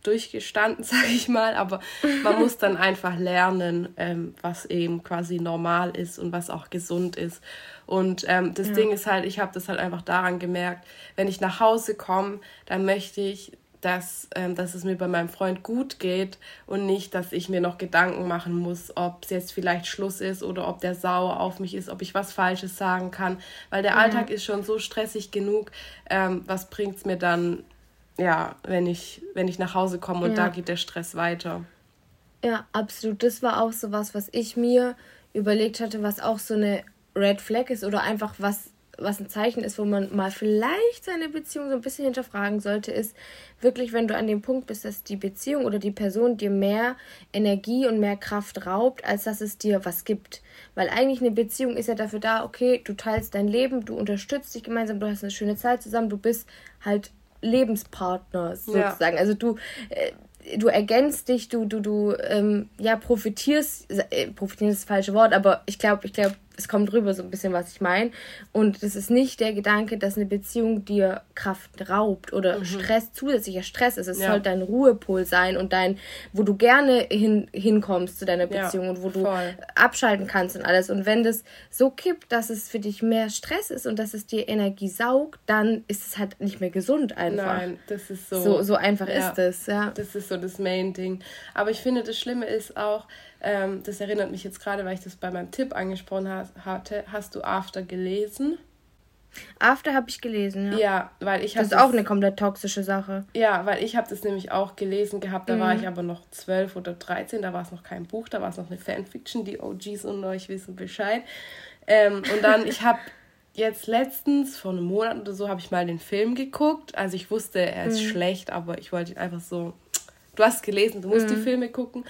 durchgestanden, sage ich mal, aber man muss dann einfach lernen, ähm, was eben quasi normal ist und was auch gesund ist. Und ähm, das ja. Ding ist halt, ich habe das halt einfach daran gemerkt, wenn ich nach Hause komme, dann möchte ich dass, ähm, dass es mir bei meinem Freund gut geht und nicht, dass ich mir noch Gedanken machen muss, ob es jetzt vielleicht Schluss ist oder ob der sauer auf mich ist, ob ich was Falsches sagen kann. Weil der mhm. Alltag ist schon so stressig genug. Ähm, was bringt es mir dann, ja, wenn ich, wenn ich nach Hause komme und ja. da geht der Stress weiter? Ja, absolut. Das war auch so was, was ich mir überlegt hatte, was auch so eine Red Flag ist oder einfach was was ein Zeichen ist, wo man mal vielleicht seine Beziehung so ein bisschen hinterfragen sollte, ist wirklich, wenn du an dem Punkt bist, dass die Beziehung oder die Person dir mehr Energie und mehr Kraft raubt, als dass es dir was gibt. Weil eigentlich eine Beziehung ist ja dafür da, okay, du teilst dein Leben, du unterstützt dich gemeinsam, du hast eine schöne Zeit zusammen, du bist halt Lebenspartner sozusagen. Ja. Also du äh, du ergänzt dich, du, du, du, ähm, ja, profitierst, äh, profitieren ist das falsche Wort, aber ich glaube, ich glaube, es kommt rüber so ein bisschen, was ich meine. Und das ist nicht der Gedanke, dass eine Beziehung dir Kraft raubt oder mhm. Stress, zusätzlicher Stress ist. Es ja. soll dein Ruhepol sein und dein, wo du gerne hin, hinkommst zu deiner Beziehung ja, und wo du voll. abschalten kannst und alles. Und wenn das so kippt, dass es für dich mehr Stress ist und dass es dir Energie saugt, dann ist es halt nicht mehr gesund einfach. Nein, das ist so. So, so einfach ja, ist es, ja. Das ist so das Main-Ding. Aber ich finde, das Schlimme ist auch, ähm, das erinnert mich jetzt gerade, weil ich das bei meinem Tipp angesprochen ha hatte. Hast du After gelesen? After habe ich gelesen, ja. Ja, weil ich habe. Das ist auch eine komplett toxische Sache. Ja, weil ich habe das nämlich auch gelesen gehabt. Da mhm. war ich aber noch 12 oder 13. Da war es noch kein Buch, da war es noch eine Fanfiction. Die OGs und euch wissen Bescheid. Ähm, und dann, ich habe jetzt letztens, vor einem Monat oder so, habe ich mal den Film geguckt. Also ich wusste, er ist mhm. schlecht, aber ich wollte ihn einfach so. Du hast gelesen, du musst mhm. die Filme gucken.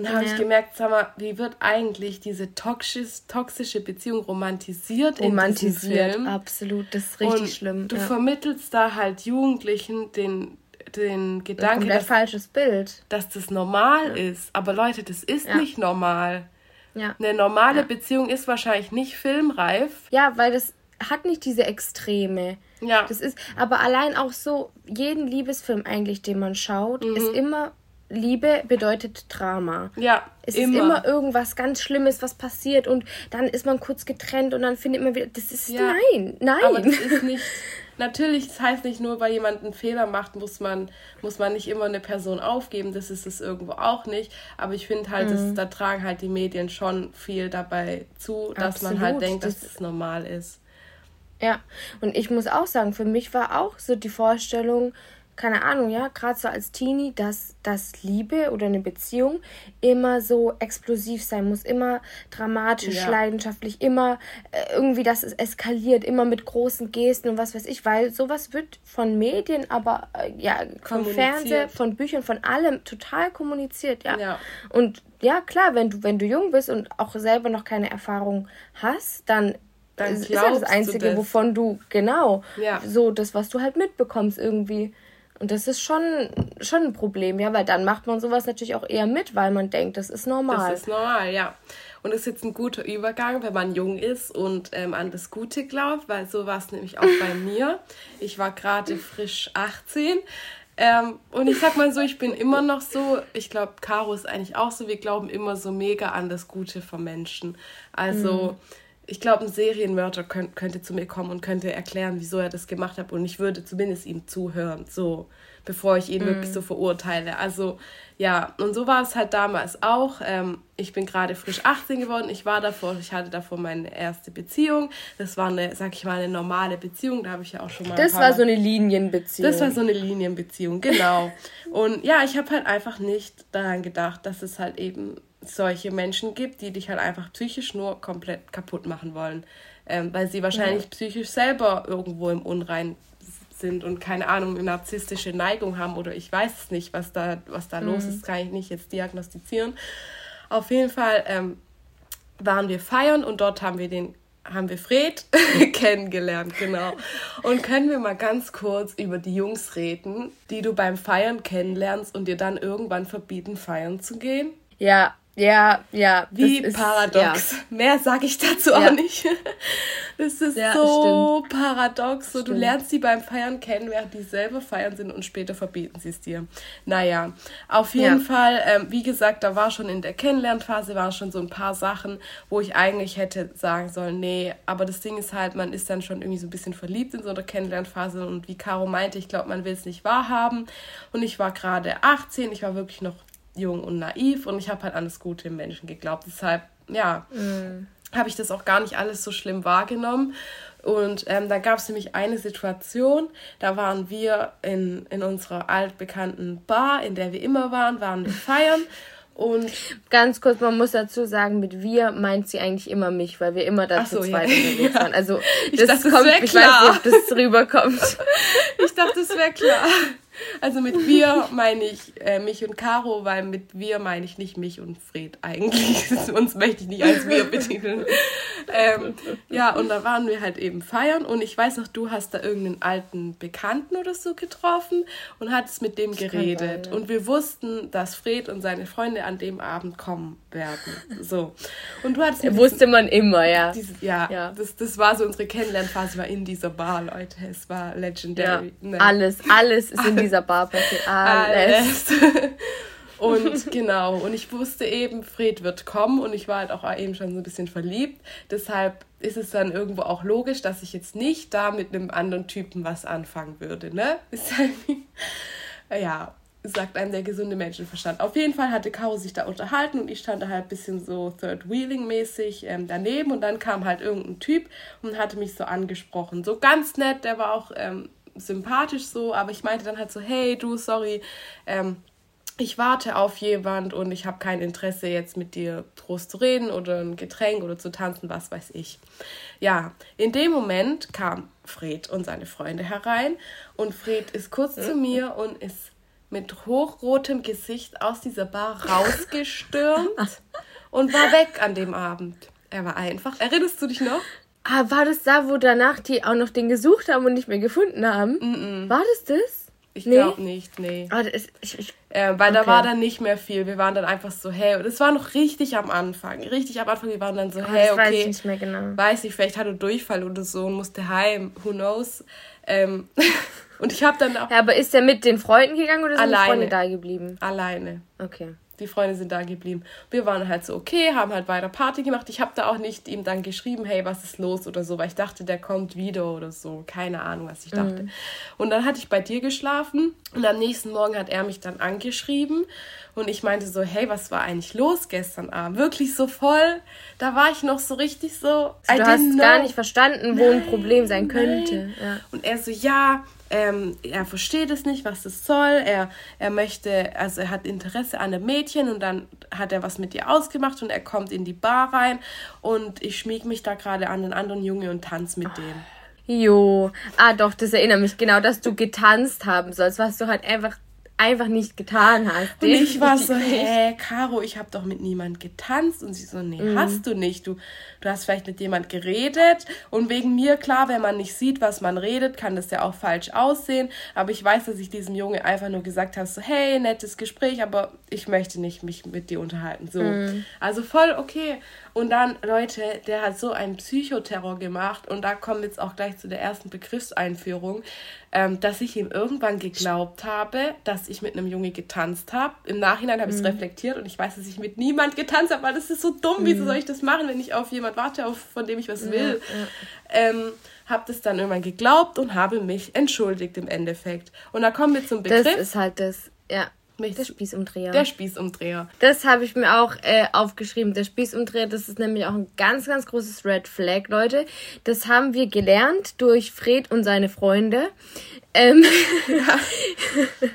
Und da habe ja. ich gemerkt, sag mal, wie wird eigentlich diese toxisch, toxische Beziehung romantisiert, romantisiert in diesem Film? absolut. Das ist richtig und schlimm. Du ja. vermittelst da halt Jugendlichen den, den Gedanken, dass, falsches Bild. dass das normal ja. ist. Aber Leute, das ist nicht normal. Eine normale Beziehung ist wahrscheinlich nicht filmreif. Ja, weil das hat nicht diese Extreme. Ja. Das ist, aber allein auch so, jeden Liebesfilm eigentlich, den man schaut, mhm. ist immer Liebe bedeutet Drama. Ja. Es immer. ist immer irgendwas ganz Schlimmes, was passiert und dann ist man kurz getrennt und dann findet man wieder. Das ist ja. nein, nein. Aber das ist nicht. Natürlich, das heißt nicht nur, weil jemand einen Fehler macht, muss man, muss man nicht immer eine Person aufgeben. Das ist es irgendwo auch nicht. Aber ich finde halt, mhm. dass, da tragen halt die Medien schon viel dabei zu, dass Absolut. man halt denkt, dass es das normal ist. Ja, und ich muss auch sagen, für mich war auch so die Vorstellung, keine Ahnung, ja, gerade so als Teenie, dass, dass Liebe oder eine Beziehung immer so explosiv sein muss, immer dramatisch, ja. leidenschaftlich, immer äh, irgendwie, dass es eskaliert, immer mit großen Gesten und was weiß ich, weil sowas wird von Medien, aber äh, ja, vom Fernsehen, von Büchern, von allem total kommuniziert, ja. ja. Und ja, klar, wenn du, wenn du jung bist und auch selber noch keine Erfahrung hast, dann dann ist ja das Einzige, das. wovon du, genau, ja. so das, was du halt mitbekommst irgendwie. Und das ist schon, schon ein Problem, ja, weil dann macht man sowas natürlich auch eher mit, weil man denkt, das ist normal. Das ist normal, ja. Und ist jetzt ein guter Übergang, wenn man jung ist und ähm, an das Gute glaubt, weil so war es nämlich auch bei mir. Ich war gerade frisch 18. Ähm, und ich sag mal so, ich bin immer noch so, ich glaube, Caro ist eigentlich auch so, wir glauben immer so mega an das Gute von Menschen. Also. Mhm ich glaube, ein Serienmörder könnt, könnte zu mir kommen und könnte erklären, wieso er das gemacht hat. Und ich würde zumindest ihm zuhören, so, bevor ich ihn mm. wirklich so verurteile. Also, ja, und so war es halt damals auch. Ähm, ich bin gerade frisch 18 geworden. Ich war davor, ich hatte davor meine erste Beziehung. Das war eine, sag ich mal, eine normale Beziehung. Da habe ich ja auch schon mal. Das war so eine Linienbeziehung. Das war so eine Linienbeziehung, genau. und ja, ich habe halt einfach nicht daran gedacht, dass es halt eben solche Menschen gibt, die dich halt einfach psychisch nur komplett kaputt machen wollen. Ähm, weil sie wahrscheinlich ja. psychisch selber irgendwo im Unrein sind und keine Ahnung, eine narzisstische Neigung haben oder ich weiß es nicht, was da, was da mhm. los ist, kann ich nicht jetzt diagnostizieren. Auf jeden Fall ähm, waren wir feiern und dort haben wir den haben wir Fred kennengelernt, genau. Und können wir mal ganz kurz über die Jungs reden, die du beim Feiern kennenlernst und dir dann irgendwann verbieten, feiern zu gehen? Ja, ja, ja. Wie ist, paradox. Ja. Mehr sage ich dazu ja. auch nicht. Das ist ja, so stimmt. paradox. So, du lernst sie beim Feiern kennen, während die selber feiern sind und später verbieten sie es dir. Naja, auf jeden Fall, ähm, wie gesagt, da war schon in der Kennenlernphase waren schon so ein paar Sachen, wo ich eigentlich hätte sagen sollen, nee, aber das Ding ist halt, man ist dann schon irgendwie so ein bisschen verliebt in so einer Kennenlernphase und wie Caro meinte, ich glaube, man will es nicht wahrhaben. Und ich war gerade 18, ich war wirklich noch jung und naiv und ich habe halt an das Gute im Menschen geglaubt. Deshalb, ja, mhm. habe ich das auch gar nicht alles so schlimm wahrgenommen. Und ähm, da gab es nämlich eine Situation, da waren wir in, in unserer altbekannten Bar, in der wir immer waren, waren wir feiern. Und ganz kurz, man muss dazu sagen, mit wir meint sie eigentlich immer mich, weil wir immer dazu so, zweit ja. unterwegs waren. Also ich das dachte, kommt, das ich klar. weiß nicht, ob das rüberkommt. ich dachte, das wäre klar. Also mit wir meine ich äh, mich und Caro, weil mit wir meine ich nicht mich und Fred eigentlich. Uns möchte ich nicht als wir betiteln. ähm, ja, und da waren wir halt eben feiern und ich weiß noch, du hast da irgendeinen alten Bekannten oder so getroffen und hattest mit dem geredet. Und wir wussten, dass Fred und seine Freunde an dem Abend kommen werden. So. Und du hattest. Wusste man immer, ja. Dieses, ja, ja. Das, das war so unsere Kennenlernphase, war in dieser Bar, Leute. Es war legendary. Ja, ne? Alles, alles ist in dieser Bar passiert. Alles. alles. Und genau, und ich wusste eben, Fred wird kommen und ich war halt auch eben schon so ein bisschen verliebt. Deshalb ist es dann irgendwo auch logisch, dass ich jetzt nicht da mit einem anderen Typen was anfangen würde, ne? Ist halt, ja, sagt einem der gesunde Menschenverstand. Auf jeden Fall hatte Caro sich da unterhalten und ich stand da halt ein bisschen so Third-Wheeling-mäßig ähm, daneben und dann kam halt irgendein Typ und hatte mich so angesprochen. So ganz nett, der war auch ähm, sympathisch so, aber ich meinte dann halt so, hey du, sorry, ähm, ich warte auf jemand und ich habe kein Interesse jetzt mit dir groß zu reden oder ein Getränk oder zu tanzen, was weiß ich. Ja, in dem Moment kam Fred und seine Freunde herein und Fred ist kurz zu mir und ist mit hochrotem Gesicht aus dieser Bar rausgestürmt und war weg an dem Abend. Er war einfach. Erinnerst du dich noch? Ah, war das da, wo danach die auch noch den gesucht haben und nicht mehr gefunden haben? Mm -mm. War das das? Ich nee? glaube nicht, nee. Ah, das, ich, ich, äh, weil okay. da war dann nicht mehr viel. Wir waren dann einfach so, hey, und es war noch richtig am Anfang. Richtig am Anfang, wir waren dann so, oh, hey, okay. Weiß ich nicht mehr genau. Weiß ich, vielleicht hatte Durchfall oder so und musste heim. Who knows? Ähm, und ich habe dann auch. Ja, aber ist er mit den Freunden gegangen oder sind alleine. die Freunde da geblieben? Alleine. Okay die Freunde sind da geblieben. Wir waren halt so okay, haben halt weiter Party gemacht. Ich habe da auch nicht ihm dann geschrieben, hey, was ist los oder so, weil ich dachte, der kommt wieder oder so. Keine Ahnung, was ich dachte. Mhm. Und dann hatte ich bei dir geschlafen und am nächsten Morgen hat er mich dann angeschrieben und ich meinte so, hey, was war eigentlich los gestern Abend? Wirklich so voll. Da war ich noch so richtig so. Du hast know. gar nicht verstanden, wo nein, ein Problem sein könnte. Ja. Und er so, ja, ähm, er versteht es nicht, was das soll. Er, er möchte, also er hat Interesse an einem Mädchen und dann hat er was mit ihr ausgemacht und er kommt in die Bar rein und ich schmieg mich da gerade an den anderen Junge und tanze mit dem. Jo, ah doch, das erinnert mich genau, dass du getanzt haben sollst, was du halt einfach einfach nicht getan hast. Und ich war so, hä, Caro, ich habe doch mit niemand getanzt. Und sie so, nee, mhm. hast du nicht. Du, du hast vielleicht mit jemand geredet. Und wegen mir, klar, wenn man nicht sieht, was man redet, kann das ja auch falsch aussehen. Aber ich weiß, dass ich diesem Junge einfach nur gesagt habe, so, hey, nettes Gespräch, aber ich möchte nicht mich mit dir unterhalten. So. Mhm. Also voll okay. Und dann, Leute, der hat so einen Psychoterror gemacht. Und da kommen wir jetzt auch gleich zu der ersten Begriffseinführung ähm, dass ich ihm irgendwann geglaubt habe, dass ich mit einem Junge getanzt habe. Im Nachhinein habe ich es mhm. reflektiert und ich weiß, dass ich mit niemand getanzt habe, weil das ist so dumm. Mhm. Wieso soll ich das machen, wenn ich auf jemand warte, auf, von dem ich was will? Ja, ja. Ähm, habe das dann irgendwann geglaubt und habe mich entschuldigt im Endeffekt. Und da kommen wir zum Begriff. Das ist halt das, ja. Der Spießumdreher. Der Spießumdreher. Das habe ich mir auch äh, aufgeschrieben. Der Spießumdreher, das ist nämlich auch ein ganz, ganz großes Red Flag, Leute. Das haben wir gelernt durch Fred und seine Freunde. Ähm, ja.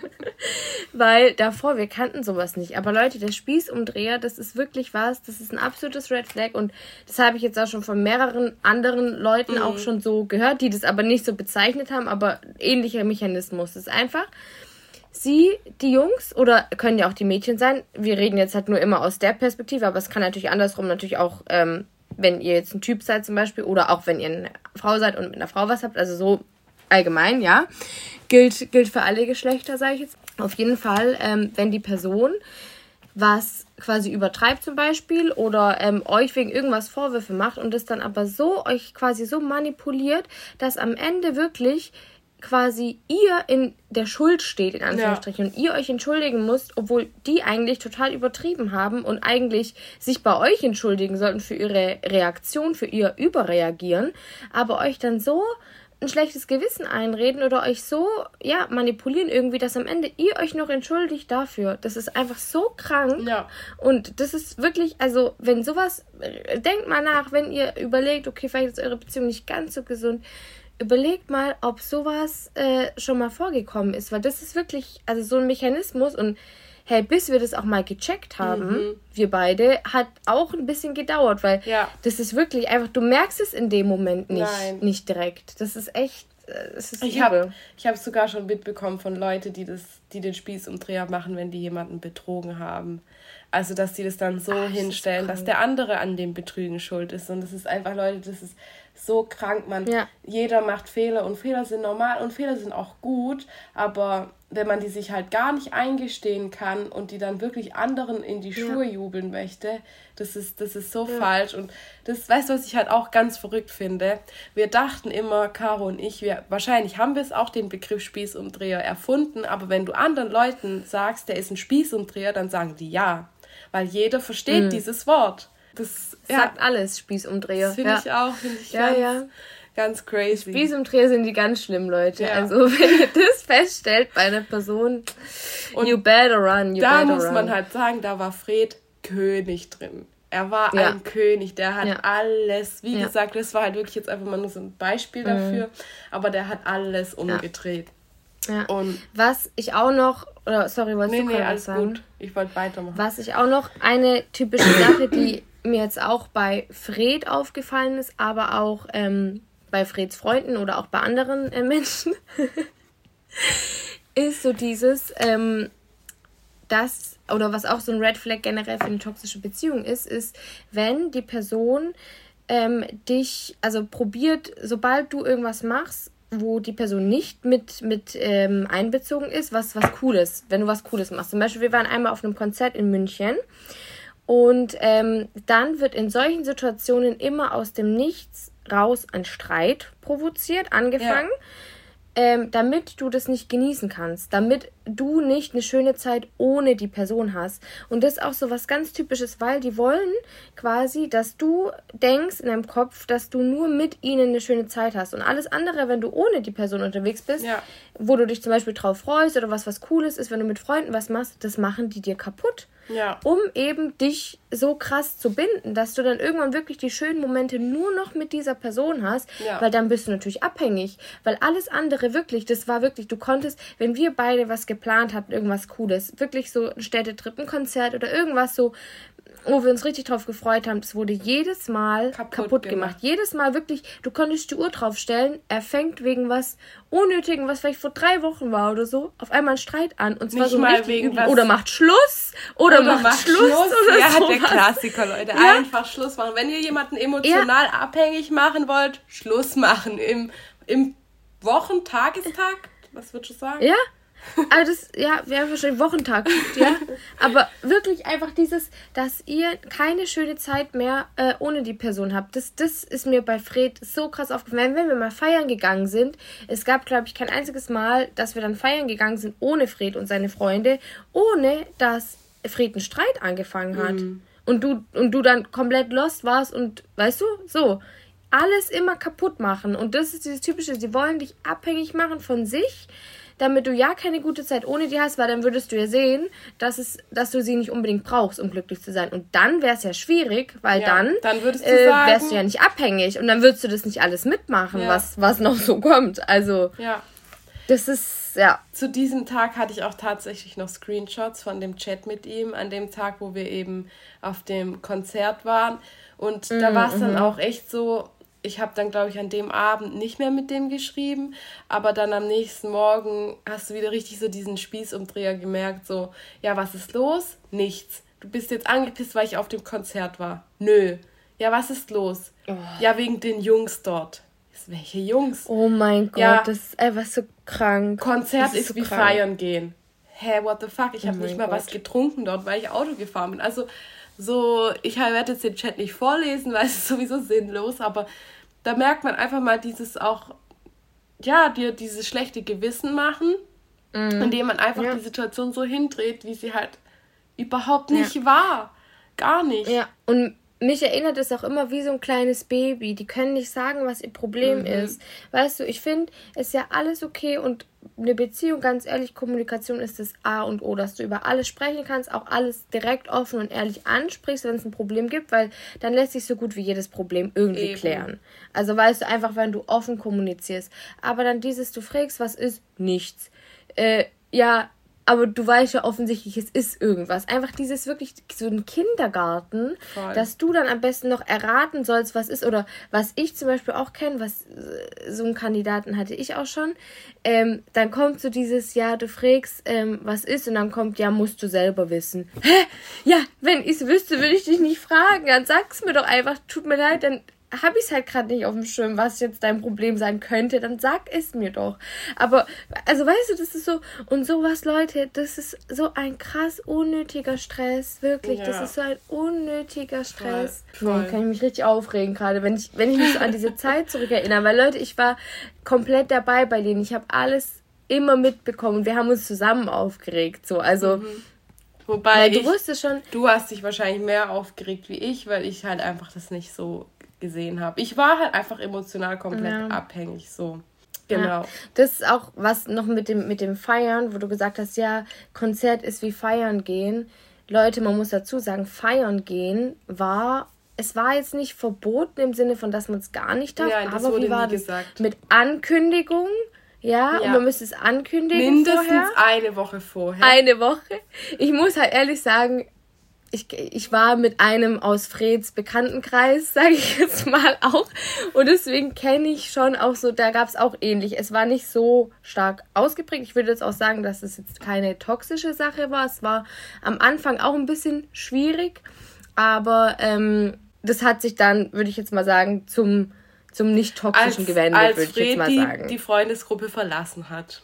Weil davor, wir kannten sowas nicht. Aber Leute, der Spießumdreher, das ist wirklich was. Das ist ein absolutes Red Flag. Und das habe ich jetzt auch schon von mehreren anderen Leuten mhm. auch schon so gehört, die das aber nicht so bezeichnet haben. Aber ähnlicher Mechanismus. Das ist einfach sie, die Jungs, oder können ja auch die Mädchen sein. Wir reden jetzt halt nur immer aus der Perspektive, aber es kann natürlich andersrum natürlich auch, ähm, wenn ihr jetzt ein Typ seid zum Beispiel, oder auch wenn ihr eine Frau seid und mit einer Frau was habt, also so allgemein, ja. Gilt, gilt für alle Geschlechter, sage ich jetzt. Auf jeden Fall, ähm, wenn die Person was quasi übertreibt zum Beispiel oder ähm, euch wegen irgendwas Vorwürfe macht und es dann aber so euch quasi so manipuliert, dass am Ende wirklich quasi ihr in der Schuld steht, in Anführungsstrichen, ja. und ihr euch entschuldigen müsst, obwohl die eigentlich total übertrieben haben und eigentlich sich bei euch entschuldigen sollten für ihre Reaktion, für ihr Überreagieren, aber euch dann so ein schlechtes Gewissen einreden oder euch so, ja, manipulieren irgendwie, dass am Ende ihr euch noch entschuldigt dafür. Das ist einfach so krank. Ja. Und das ist wirklich, also, wenn sowas, denkt mal nach, wenn ihr überlegt, okay, vielleicht ist eure Beziehung nicht ganz so gesund, überlegt mal, ob sowas äh, schon mal vorgekommen ist, weil das ist wirklich, also so ein Mechanismus und hey, bis wir das auch mal gecheckt haben, mhm. wir beide, hat auch ein bisschen gedauert, weil ja. das ist wirklich einfach, du merkst es in dem Moment nicht, nicht direkt. Das ist echt, äh, ist Ich habe ich hab sogar schon mitbekommen von Leuten, die, das, die den Spießumdreher machen, wenn die jemanden betrogen haben. Also, dass die das dann so Ach, hinstellen, das dass der andere an dem Betrügen schuld ist. Und das ist einfach, Leute, das ist so krank. Man, ja. jeder macht Fehler und Fehler sind normal und Fehler sind auch gut, aber wenn man die sich halt gar nicht eingestehen kann und die dann wirklich anderen in die Schuhe ja. jubeln möchte, das ist, das ist so ja. falsch. Und das, weißt du, was ich halt auch ganz verrückt finde? Wir dachten immer, Caro und ich, wir, wahrscheinlich haben wir es auch den Begriff Spießumdreher erfunden, aber wenn du anderen Leuten sagst, der ist ein Spießumdreher, dann sagen die ja. Weil jeder versteht mhm. dieses Wort. Das sagt ja, alles, Spießumdreher. Finde ja. ich auch, finde ich ja, ganz, ja. ganz crazy. Spießumdreher sind die ganz schlimm, Leute. Also wenn ihr das feststellt bei einer Person, Und you better run, you da better muss man halt sagen, da war Fred König drin. Er war ein König, der hat alles, wie gesagt, das war halt wirklich jetzt einfach mal nur so ein Beispiel mhm. dafür, aber der hat alles umgedreht. Ja. Und was ich auch noch, oder sorry, wolltest nee, du nee, alles sagen? gut. Ich wollte weitermachen. Was ich auch noch, eine typische Sache, die mir jetzt auch bei Fred aufgefallen ist, aber auch ähm, bei Freds Freunden oder auch bei anderen äh, Menschen. ist so dieses, ähm, das, oder was auch so ein Red Flag generell für eine toxische Beziehung ist, ist, wenn die Person ähm, dich, also probiert, sobald du irgendwas machst, wo die Person nicht mit, mit ähm, einbezogen ist, was was Cooles, wenn du was Cooles machst. Zum Beispiel, wir waren einmal auf einem Konzert in München und ähm, dann wird in solchen Situationen immer aus dem Nichts raus ein Streit provoziert, angefangen. Ja ähm, damit du das nicht genießen kannst, damit du nicht eine schöne Zeit ohne die Person hast. Und das ist auch so was ganz Typisches, weil die wollen quasi, dass du denkst in deinem Kopf, dass du nur mit ihnen eine schöne Zeit hast. Und alles andere, wenn du ohne die Person unterwegs bist, ja. wo du dich zum Beispiel drauf freust oder was was Cooles ist, wenn du mit Freunden was machst, das machen die dir kaputt. Ja. Um eben dich so krass zu binden, dass du dann irgendwann wirklich die schönen Momente nur noch mit dieser Person hast, ja. weil dann bist du natürlich abhängig, weil alles andere wirklich, das war wirklich, du konntest, wenn wir beide was geplant hatten, irgendwas Cooles, wirklich so ein Städtetrip, ein Konzert oder irgendwas so, wo wir uns richtig drauf gefreut haben, es wurde jedes Mal kaputt, kaputt gemacht. gemacht. Jedes Mal wirklich, du konntest die Uhr draufstellen, er fängt wegen was Unnötigen, was vielleicht vor drei Wochen war oder so, auf einmal einen Streit an. Und zwar Nicht so mal wegen was Oder macht Schluss. Oder, oder macht, macht, Schluss. Schluss oder ja, sowas. der Klassiker, Leute. Ja. Einfach Schluss machen. Wenn ihr jemanden emotional ja. abhängig machen wollt, Schluss machen. Im, im Wochentagestag, was würdest du sagen? Ja, aber das, ja, wäre wahrscheinlich Wochentag, ja. Aber wirklich einfach dieses, dass ihr keine schöne Zeit mehr äh, ohne die Person habt. Das, das ist mir bei Fred so krass aufgefallen. Wenn wir mal feiern gegangen sind, es gab, glaube ich, kein einziges Mal, dass wir dann feiern gegangen sind ohne Fred und seine Freunde, ohne dass Fred einen Streit angefangen hat. Mhm. Und du, und du dann komplett lost warst und, weißt du, so alles immer kaputt machen. Und das ist dieses typische, sie wollen dich abhängig machen von sich damit du ja keine gute Zeit ohne die hast, weil dann würdest du ja sehen, dass, es, dass du sie nicht unbedingt brauchst, um glücklich zu sein. Und dann wäre es ja schwierig, weil ja, dann, dann würdest du äh, sagen, wärst du ja nicht abhängig und dann würdest du das nicht alles mitmachen, ja. was, was noch so kommt. Also, ja. das ist, ja. Zu diesem Tag hatte ich auch tatsächlich noch Screenshots von dem Chat mit ihm, an dem Tag, wo wir eben auf dem Konzert waren. Und da mm, war es dann mhm. auch echt so, ich habe dann, glaube ich, an dem Abend nicht mehr mit dem geschrieben, aber dann am nächsten Morgen hast du wieder richtig so diesen Spießumdreher gemerkt, so, ja, was ist los? Nichts. Du bist jetzt angepisst, weil ich auf dem Konzert war. Nö. Ja, was ist los? Oh. Ja, wegen den Jungs dort. Welche Jungs? Oh mein Gott, ja, das ist einfach so krank. Konzert ist, ist so wie krank. feiern gehen. Hä, what the fuck? Ich oh habe nicht mal Gott. was getrunken dort, weil ich Auto gefahren bin. Also, so, ich werde jetzt den Chat nicht vorlesen, weil es ist sowieso sinnlos, aber da merkt man einfach mal dieses auch, ja, dir dieses schlechte Gewissen machen, mhm. indem man einfach ja. die Situation so hindreht, wie sie halt überhaupt nicht ja. war. Gar nicht. Ja, und mich erinnert es auch immer wie so ein kleines Baby. Die können nicht sagen, was ihr Problem mhm. ist. Weißt du, ich finde, es ist ja alles okay und eine Beziehung, ganz ehrlich, Kommunikation ist das A und O, dass du über alles sprechen kannst, auch alles direkt offen und ehrlich ansprichst, wenn es ein Problem gibt, weil dann lässt sich so gut wie jedes Problem irgendwie Eben. klären. Also weißt du einfach, wenn du offen kommunizierst. Aber dann dieses, du fragst, was ist? Nichts. Äh, ja, aber du weißt ja offensichtlich, es ist irgendwas. Einfach dieses wirklich so ein Kindergarten, Voll. dass du dann am besten noch erraten sollst, was ist. Oder was ich zum Beispiel auch kenne, was äh, so einen Kandidaten hatte ich auch schon. Ähm, dann kommt so dieses, ja, du fragst, ähm, was ist, und dann kommt, ja, musst du selber wissen. Hä? Ja, wenn ich es wüsste, würde ich dich nicht fragen. Dann sag's mir doch einfach, tut mir leid, dann habe ich es halt gerade nicht auf dem Schirm, was jetzt dein Problem sein könnte, dann sag es mir doch. Aber, also weißt du, das ist so, und sowas, Leute, das ist so ein krass unnötiger Stress, wirklich, ja. das ist so ein unnötiger Stress. Voll, voll. kann ich mich richtig aufregen gerade, wenn ich, wenn ich mich so an diese Zeit zurückerinnere, weil Leute, ich war komplett dabei bei denen, ich habe alles immer mitbekommen, wir haben uns zusammen aufgeregt, so, also... Mhm. Wobei ja, du ich, schon. Du hast dich wahrscheinlich mehr aufgeregt wie ich, weil ich halt einfach das nicht so gesehen habe. Ich war halt einfach emotional komplett ja. abhängig, so. Genau. Ja, das ist auch was noch mit dem, mit dem Feiern, wo du gesagt hast, ja, Konzert ist wie Feiern gehen. Leute, man muss dazu sagen, Feiern gehen war, es war jetzt nicht verboten im Sinne von, dass man es gar nicht darf, ja, aber wie war das? Gesagt. Mit Ankündigung, ja, ja, und man müsste es ankündigen Mindestens vorher. eine Woche vorher. Eine Woche. Ich muss halt ehrlich sagen, ich, ich war mit einem aus Freds Bekanntenkreis, sage ich jetzt mal auch. Und deswegen kenne ich schon auch so, da gab es auch ähnlich. Es war nicht so stark ausgeprägt. Ich würde jetzt auch sagen, dass es jetzt keine toxische Sache war. Es war am Anfang auch ein bisschen schwierig, aber ähm, das hat sich dann, würde ich jetzt mal sagen, zum, zum nicht toxischen als, gewendet, würde ich jetzt mal sagen. Die, die Freundesgruppe verlassen hat.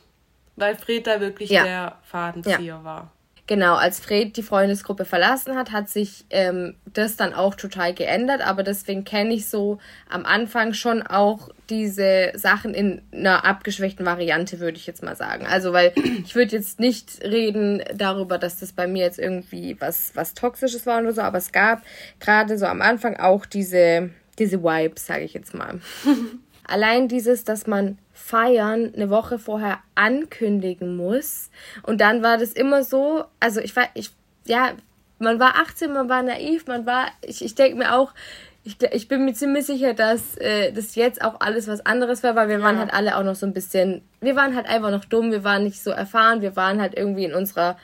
Weil Fred da wirklich ja. der Fadenzieher ja. war. Genau, als Fred die Freundesgruppe verlassen hat, hat sich ähm, das dann auch total geändert. Aber deswegen kenne ich so am Anfang schon auch diese Sachen in einer abgeschwächten Variante, würde ich jetzt mal sagen. Also, weil ich würde jetzt nicht reden darüber, dass das bei mir jetzt irgendwie was, was Toxisches war oder so, aber es gab gerade so am Anfang auch diese, diese Vibes, sage ich jetzt mal. Allein dieses, dass man Feiern eine Woche vorher ankündigen muss. Und dann war das immer so, also ich war, ich, ja, man war 18, man war naiv, man war, ich, ich denke mir auch, ich, ich bin mir ziemlich sicher, dass äh, das jetzt auch alles was anderes war, weil wir ja. waren halt alle auch noch so ein bisschen, wir waren halt einfach noch dumm, wir waren nicht so erfahren, wir waren halt irgendwie in unserer,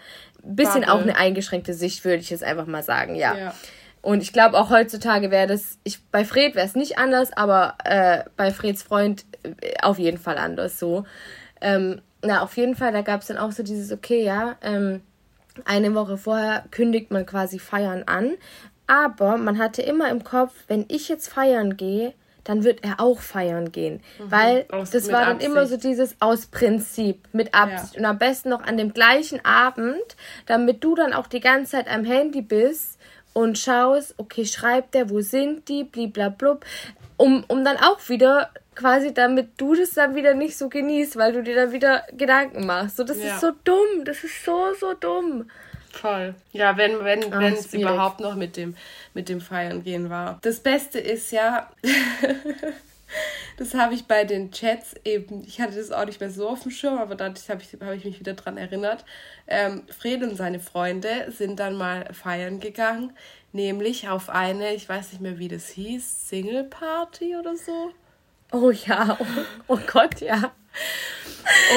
bisschen Bubble. auch eine eingeschränkte Sicht, würde ich jetzt einfach mal sagen, ja. ja. Und ich glaube auch heutzutage wäre das, ich, bei Fred wäre es nicht anders, aber äh, bei Freds Freund äh, auf jeden Fall anders so. Ähm, na, auf jeden Fall, da gab es dann auch so dieses, okay, ja, ähm, eine Woche vorher kündigt man quasi Feiern an, aber man hatte immer im Kopf, wenn ich jetzt feiern gehe, dann wird er auch feiern gehen. Mhm. Weil aus, das war dann Absicht. immer so dieses aus Prinzip, mit Absicht. Ja. Und am besten noch an dem gleichen Abend, damit du dann auch die ganze Zeit am Handy bist und schaust, okay, schreibt der, wo sind die, bliblablub, um, um dann auch wieder quasi, damit du das dann wieder nicht so genießt, weil du dir dann wieder Gedanken machst. So, das ja. ist so dumm, das ist so, so dumm. Voll. Ja, wenn wenn ah, wenn es überhaupt noch mit dem mit dem Feiern gehen war. Das Beste ist ja, das habe ich bei den Chats eben, ich hatte das auch nicht mehr so auf dem Schirm, aber dadurch habe ich, hab ich mich wieder dran erinnert. Ähm, Fred und seine Freunde sind dann mal feiern gegangen, nämlich auf eine, ich weiß nicht mehr, wie das hieß, Single Party oder so. Oh ja, oh, oh Gott, ja.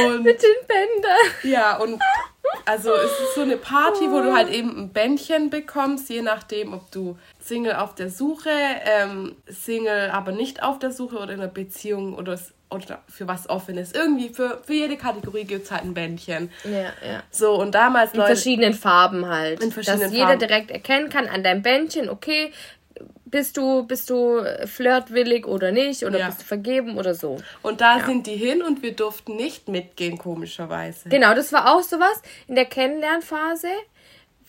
Und, Mit den Bändern. Ja, und also es ist so eine Party, wo du halt eben ein Bändchen bekommst, je nachdem, ob du Single auf der Suche, ähm, Single aber nicht auf der Suche oder in einer Beziehung oder, oder für was offenes. Irgendwie für, für jede Kategorie gibt es halt ein Bändchen. Ja, ja. So, und damals. In Leute, verschiedenen Farben halt. In verschiedenen dass jeder direkt erkennen kann an deinem Bändchen, okay, bist du, bist du flirtwillig oder nicht oder ja. bist du vergeben oder so. Und da ja. sind die hin und wir durften nicht mitgehen, komischerweise. Genau, das war auch sowas. In der Kennenlernphase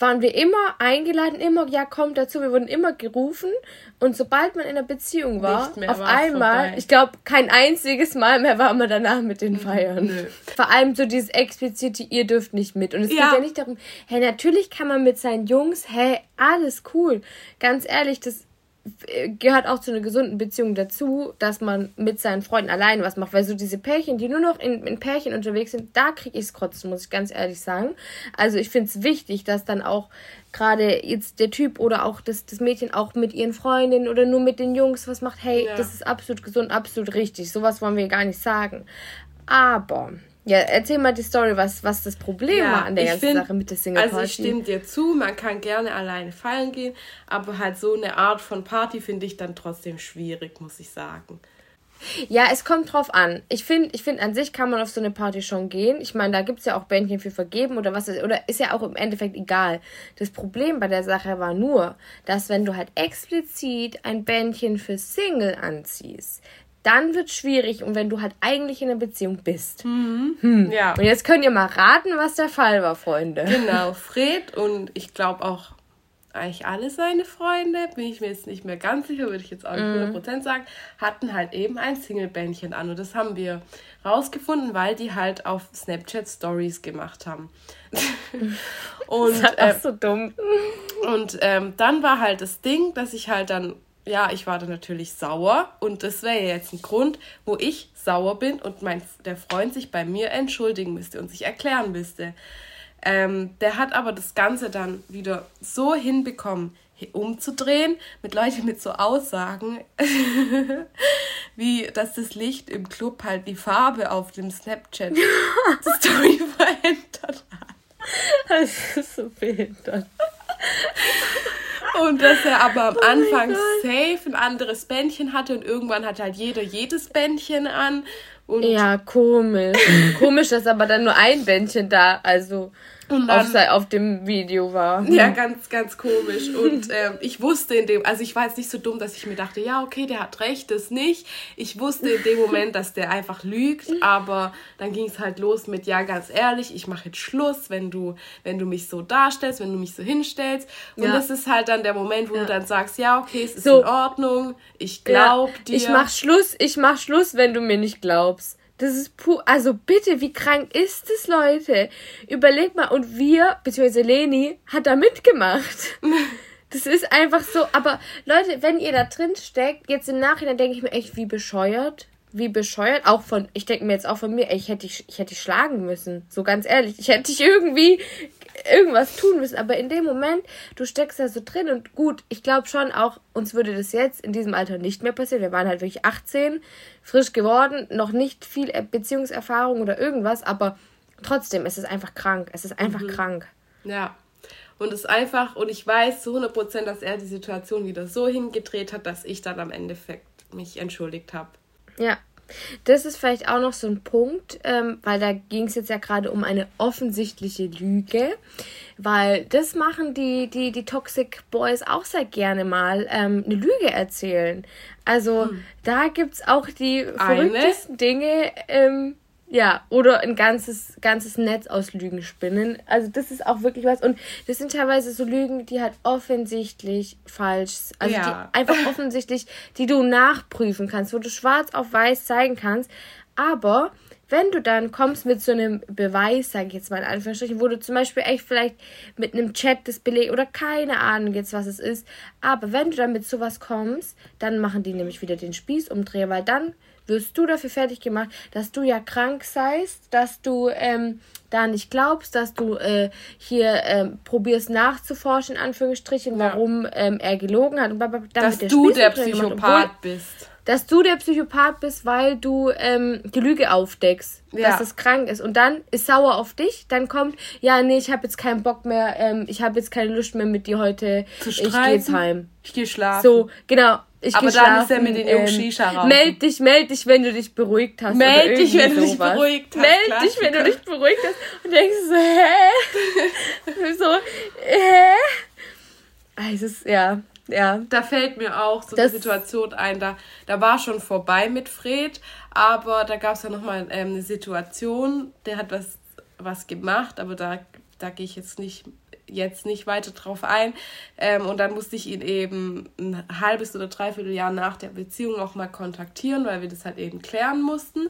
waren wir immer eingeladen, immer, ja, kommt dazu, wir wurden immer gerufen und sobald man in einer Beziehung war, auf einmal, vorbei. ich glaube, kein einziges Mal mehr war man danach mit den Feiern. Nö. Vor allem so dieses explizite, ihr dürft nicht mit. Und es ja. geht ja nicht darum, hey, natürlich kann man mit seinen Jungs, hey, alles cool. Ganz ehrlich, das gehört auch zu einer gesunden Beziehung dazu, dass man mit seinen Freunden allein was macht. Weil so diese Pärchen, die nur noch in, in Pärchen unterwegs sind, da kriege ich es kotzen, muss ich ganz ehrlich sagen. Also ich finde es wichtig, dass dann auch gerade jetzt der Typ oder auch das, das Mädchen auch mit ihren Freundinnen oder nur mit den Jungs was macht. Hey, ja. das ist absolut gesund, absolut richtig. Sowas wollen wir gar nicht sagen. Aber ja, erzähl mal die Story, was, was das Problem ja, war an der ganzen find, Sache mit der Single Party. Also ich stimme dir zu, man kann gerne alleine feiern gehen, aber halt so eine Art von Party finde ich dann trotzdem schwierig, muss ich sagen. Ja, es kommt drauf an. Ich finde, ich find, an sich kann man auf so eine Party schon gehen. Ich meine, da gibt es ja auch Bändchen für vergeben oder was ist, oder ist ja auch im Endeffekt egal. Das Problem bei der Sache war nur, dass wenn du halt explizit ein Bändchen für Single anziehst, dann wird es schwierig und wenn du halt eigentlich in einer Beziehung bist. Mhm. Hm. Ja. Und jetzt könnt ihr mal raten, was der Fall war, Freunde. Genau, Fred und ich glaube auch eigentlich alle seine Freunde, bin ich mir jetzt nicht mehr ganz sicher, würde ich jetzt auch nicht mhm. 100% sagen, hatten halt eben ein Single-Bändchen an. Und das haben wir rausgefunden, weil die halt auf Snapchat Stories gemacht haben. und, das ist halt äh, auch so dumm. Und ähm, dann war halt das Ding, dass ich halt dann ja, ich war dann natürlich sauer und das wäre jetzt ein Grund, wo ich sauer bin und mein, der Freund sich bei mir entschuldigen müsste und sich erklären müsste. Ähm, der hat aber das Ganze dann wieder so hinbekommen, umzudrehen mit Leuten mit so Aussagen, wie dass das Licht im Club halt die Farbe auf dem Snapchat Story verändert hat. Das ist so behindert. Und dass er aber am oh Anfang safe ein anderes Bändchen hatte und irgendwann hat halt jeder jedes Bändchen an. Und ja, komisch. komisch, dass aber dann nur ein Bändchen da, also dann, auf, auf, dem Video war. Ja, ganz, ganz komisch. Und ähm, ich wusste in dem, also ich war jetzt nicht so dumm, dass ich mir dachte, ja, okay, der hat recht, das nicht. Ich wusste in dem Moment, dass der einfach lügt, aber dann ging es halt los mit, ja, ganz ehrlich, ich mache jetzt Schluss, wenn du, wenn du mich so darstellst, wenn du mich so hinstellst. Und ja. das ist halt dann der Moment, wo ja. du dann sagst, ja, okay, es ist so. in Ordnung, ich glaub ja. dir. Ich mach Schluss, ich mach Schluss, wenn du mir nicht glaubst. Das ist pur. Also bitte, wie krank ist es, Leute? Überleg mal, und wir, beziehungsweise Leni, hat da mitgemacht. Das ist einfach so. Aber Leute, wenn ihr da drin steckt, jetzt im Nachhinein denke ich mir echt, wie bescheuert wie bescheuert. Auch von, ich denke mir jetzt auch von mir, ey, ich hätte dich, ich hätte dich schlagen müssen. So ganz ehrlich. Ich hätte dich irgendwie irgendwas tun müssen. Aber in dem Moment, du steckst da so drin und gut, ich glaube schon auch, uns würde das jetzt in diesem Alter nicht mehr passieren. Wir waren halt wirklich 18, frisch geworden, noch nicht viel Beziehungserfahrung oder irgendwas, aber trotzdem ist es einfach krank. Es ist einfach mhm. krank. Ja. Und es ist einfach, und ich weiß zu 100%, dass er die Situation wieder so hingedreht hat, dass ich dann am Endeffekt mich entschuldigt habe. Ja, das ist vielleicht auch noch so ein Punkt, ähm, weil da ging es jetzt ja gerade um eine offensichtliche Lüge, weil das machen die, die, die Toxic Boys auch sehr gerne mal, ähm, eine Lüge erzählen. Also hm. da gibt es auch die verrücktesten eine? Dinge. Ähm, ja, oder ein ganzes, ganzes Netz aus Lügen spinnen. Also das ist auch wirklich was. Und das sind teilweise so Lügen, die halt offensichtlich falsch, also ja. die einfach offensichtlich, die du nachprüfen kannst, wo du schwarz auf weiß zeigen kannst. Aber wenn du dann kommst mit so einem Beweis, sage ich jetzt mal in Anführungsstrichen, wo du zum Beispiel echt vielleicht mit einem Chat das Beleg oder keine Ahnung jetzt, was es ist, aber wenn du dann mit sowas kommst, dann machen die nämlich wieder den Spießumdreher, weil dann wirst du dafür fertig gemacht, dass du ja krank seist, dass du ähm, da nicht glaubst, dass du äh, hier ähm, probierst nachzuforschen, in Anführungsstrichen, ja. warum ähm, er gelogen hat. Und dass der du der Psychopath obwohl, bist. Dass du der Psychopath bist, weil du ähm, die Lüge aufdeckst, ja. dass es krank ist. Und dann ist sauer auf dich, dann kommt, ja, nee, ich habe jetzt keinen Bock mehr, ähm, ich habe jetzt keine Lust mehr mit dir heute, ich gehe jetzt heim. Ich gehe schlafen. So, genau. Ich Aber dann ist er mit den Jungs ähm, Shisha rauchen. Meld dich, meld dich, wenn du dich beruhigt hast. Meld dich, wenn du dich beruhigt hast. Meld Klassiker. dich, wenn du dich beruhigt hast. Und denkst so, hä? so, hä? Ah, es ist, ja, ja. Da fällt mir auch so das eine Situation ein, da, da war schon vorbei mit Fred, aber da gab es ja nochmal ähm, eine Situation, der hat was, was gemacht, aber da, da gehe ich jetzt nicht jetzt nicht weiter drauf ein. Ähm, und dann musste ich ihn eben ein halbes oder dreiviertel Jahr nach der Beziehung auch mal kontaktieren, weil wir das halt eben klären mussten.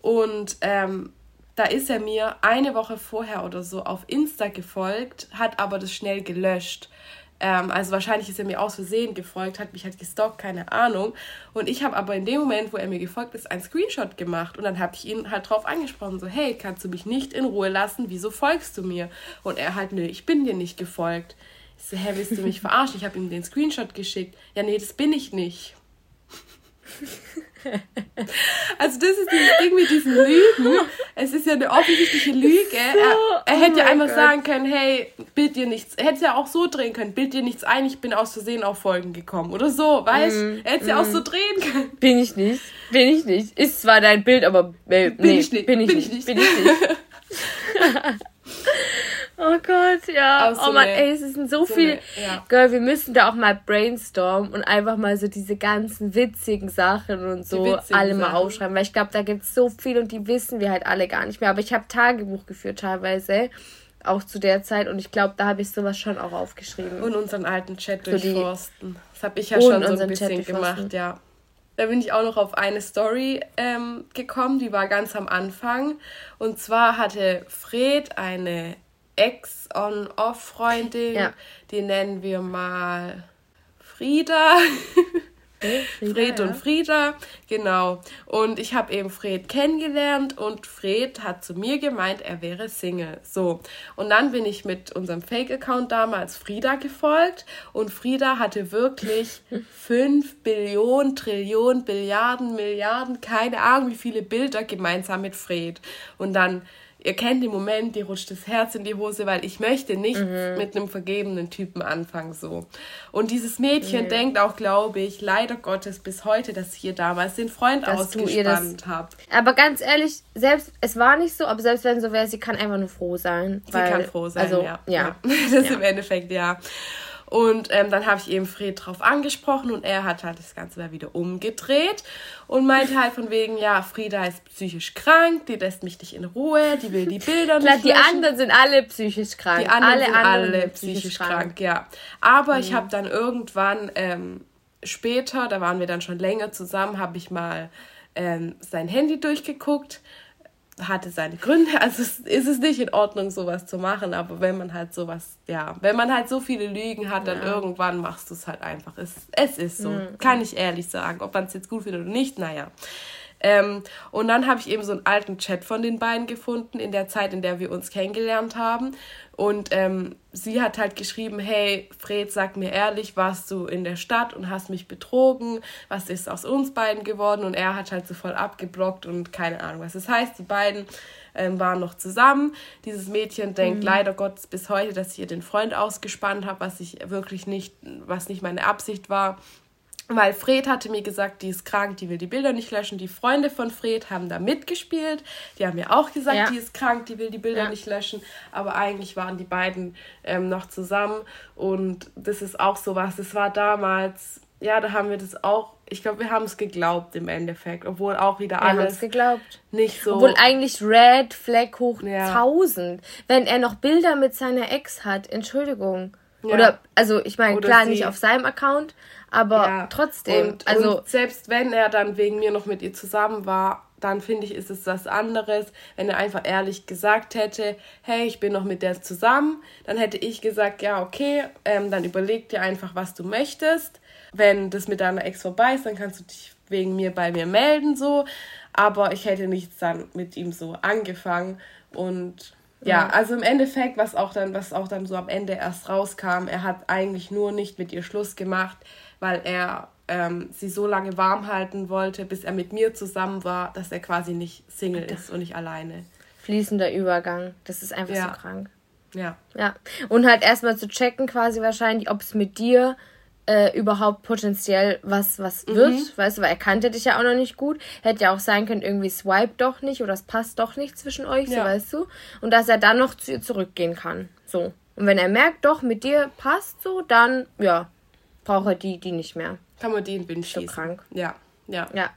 Und ähm, da ist er mir eine Woche vorher oder so auf Insta gefolgt, hat aber das schnell gelöscht. Ähm, also wahrscheinlich ist er mir aus Versehen gefolgt, hat mich halt gestalkt, keine Ahnung. Und ich habe aber in dem Moment, wo er mir gefolgt ist, einen Screenshot gemacht. Und dann habe ich ihn halt drauf angesprochen, so, hey, kannst du mich nicht in Ruhe lassen? Wieso folgst du mir? Und er halt, nö, ich bin dir nicht gefolgt. Ich so, hä, willst du mich verarschen? Ich habe ihm den Screenshot geschickt. Ja, nee, das bin ich nicht. Also das ist dieses Ding mit diesen Lügen. Es ist ja eine offensichtliche Lüge. So, er, er, hätte oh ja einfach God. sagen können, hey, bild dir nichts. Er hätte ja auch so drehen können, bild dir nichts ein, ich bin aus Versehen auf Folgen gekommen. Oder so, weißt mm, Er hätte mm. ja auch so drehen können. Bin ich nicht. Bin ich nicht. Ist zwar dein Bild, aber äh, bin nee, ich nicht. Bin ich, bin nicht. ich nicht. Bin ich nicht. Oh Gott, ja. So oh Mann, ey, es sind so, so viel. Eine, ja. Girl, wir müssen da auch mal brainstormen und einfach mal so diese ganzen witzigen Sachen und so alle mal Sachen. aufschreiben. Weil ich glaube, da gibt es so viel und die wissen wir halt alle gar nicht mehr. Aber ich habe Tagebuch geführt teilweise. Auch zu der Zeit und ich glaube, da habe ich sowas schon auch aufgeschrieben. Und unseren alten Chat so durchforsten. Das habe ich ja schon so ein bisschen gemacht, ja. Da bin ich auch noch auf eine Story ähm, gekommen, die war ganz am Anfang. Und zwar hatte Fred eine Ex-on-Off-Freundin, ja. die nennen wir mal Frieda. Frieda, Fred ja. und Frieda, genau. Und ich habe eben Fred kennengelernt und Fred hat zu mir gemeint, er wäre Single. So. Und dann bin ich mit unserem Fake-Account damals Frieda gefolgt und Frieda hatte wirklich 5 Billionen, Trillionen, Billiarden, Milliarden, keine Ahnung, wie viele Bilder gemeinsam mit Fred. Und dann ihr kennt den Moment, dir rutscht das Herz in die Hose, weil ich möchte nicht mhm. mit einem vergebenen Typen anfangen so. Und dieses Mädchen mhm. denkt auch, glaube ich, leider Gottes bis heute, dass ich ihr damals den Freund dass ausgespannt habe. Aber ganz ehrlich, selbst es war nicht so, aber selbst wenn so wäre, sie kann einfach nur froh sein. Sie weil, kann froh sein, also, ja. ja. Das ja. im Endeffekt ja. Und ähm, dann habe ich eben Fred drauf angesprochen und er hat halt das Ganze mal wieder umgedreht und meinte halt von wegen, ja, Frieda ist psychisch krank, die lässt mich nicht in Ruhe, die will die Bilder nicht Die löschen. anderen sind alle psychisch krank. Die anderen alle sind anderen alle psychisch, psychisch krank. krank. ja. Aber mhm. ich habe dann irgendwann ähm, später, da waren wir dann schon länger zusammen, habe ich mal ähm, sein Handy durchgeguckt hatte seine Gründe. Also es ist es nicht in Ordnung, sowas zu machen, aber wenn man halt sowas, ja, wenn man halt so viele Lügen hat, dann ja. irgendwann machst du es halt einfach. Es, es ist so, mhm. kann ich ehrlich sagen. Ob man es jetzt gut findet oder nicht, naja. Ähm, und dann habe ich eben so einen alten Chat von den beiden gefunden, in der Zeit, in der wir uns kennengelernt haben. Und ähm, sie hat halt geschrieben, hey, Fred, sag mir ehrlich, warst du in der Stadt und hast mich betrogen? Was ist aus uns beiden geworden? Und er hat halt so voll abgeblockt und keine Ahnung was. Das heißt, die beiden ähm, waren noch zusammen. Dieses Mädchen denkt mhm. leider Gottes bis heute, dass ich ihr den Freund ausgespannt habe, was ich wirklich nicht, was nicht meine Absicht war. Weil Fred hatte mir gesagt, die ist krank, die will die Bilder nicht löschen. Die Freunde von Fred haben da mitgespielt. Die haben mir auch gesagt, ja. die ist krank, die will die Bilder ja. nicht löschen. Aber eigentlich waren die beiden ähm, noch zusammen. Und das ist auch so was. Das war damals, ja, da haben wir das auch, ich glaube, wir haben es geglaubt im Endeffekt. Obwohl auch wieder wir alles geglaubt. nicht so. Obwohl eigentlich Red Flag hoch ja. 1000. Wenn er noch Bilder mit seiner Ex hat, Entschuldigung. Oder, also ich meine, klar, sie. nicht auf seinem Account, aber ja. trotzdem. Und, also und selbst wenn er dann wegen mir noch mit ihr zusammen war, dann finde ich, ist es was anderes, wenn er einfach ehrlich gesagt hätte, hey, ich bin noch mit der zusammen, dann hätte ich gesagt, ja, okay, ähm, dann überleg dir einfach, was du möchtest. Wenn das mit deiner Ex vorbei ist, dann kannst du dich wegen mir bei mir melden, so. Aber ich hätte nichts dann mit ihm so angefangen und ja, also im Endeffekt, was auch dann, was auch dann so am Ende erst rauskam, er hat eigentlich nur nicht mit ihr Schluss gemacht, weil er ähm, sie so lange warm halten wollte, bis er mit mir zusammen war, dass er quasi nicht Single ist und nicht alleine. Fließender Übergang. Das ist einfach ja. so krank. Ja. Ja. Und halt erstmal zu checken, quasi wahrscheinlich, ob es mit dir äh, überhaupt potenziell was, was mhm. wird, weißt du, weil er kannte dich ja auch noch nicht gut. Hätte ja auch sein können, irgendwie swipe doch nicht oder es passt doch nicht zwischen euch, ja. so weißt du. Und dass er dann noch zu ihr zurückgehen kann. So. Und wenn er merkt, doch, mit dir passt so, dann, ja, braucht er die, die nicht mehr. Kann man die in Wind schießen. So krank. Ja, ja. Ja.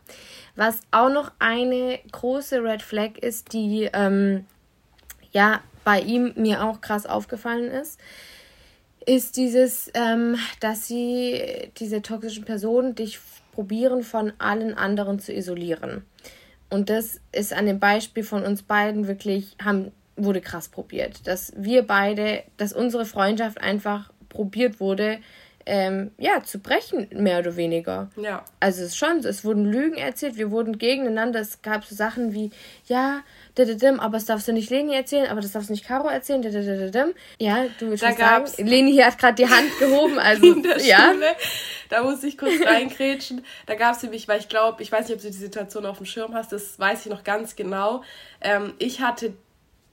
Was auch noch eine große Red Flag ist, die, ähm, ja, bei ihm mir auch krass aufgefallen ist, ist dieses, ähm, dass sie, diese toxischen Personen, dich probieren, von allen anderen zu isolieren. Und das ist an dem Beispiel von uns beiden wirklich, haben, wurde krass probiert. Dass wir beide, dass unsere Freundschaft einfach probiert wurde, ähm, ja, zu brechen, mehr oder weniger. Ja. Also es ist schon, es wurden Lügen erzählt, wir wurden gegeneinander, es gab so Sachen wie, ja, aber das darfst du nicht Leni erzählen, aber das darfst du nicht Caro erzählen, ja, du willst da sagen, Leni hat gerade die Hand gehoben, also, in der ja. Schule, da muss ich kurz reingrätschen, da gab es nämlich, weil ich glaube, ich weiß nicht, ob du die Situation auf dem Schirm hast, das weiß ich noch ganz genau, ähm, ich hatte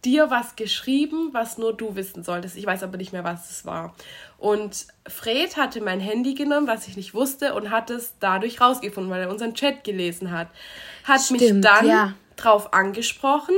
dir was geschrieben, was nur du wissen solltest. Ich weiß aber nicht mehr, was es war. Und Fred hatte mein Handy genommen, was ich nicht wusste, und hat es dadurch rausgefunden, weil er unseren Chat gelesen hat. Hat Stimmt, mich dann ja. drauf angesprochen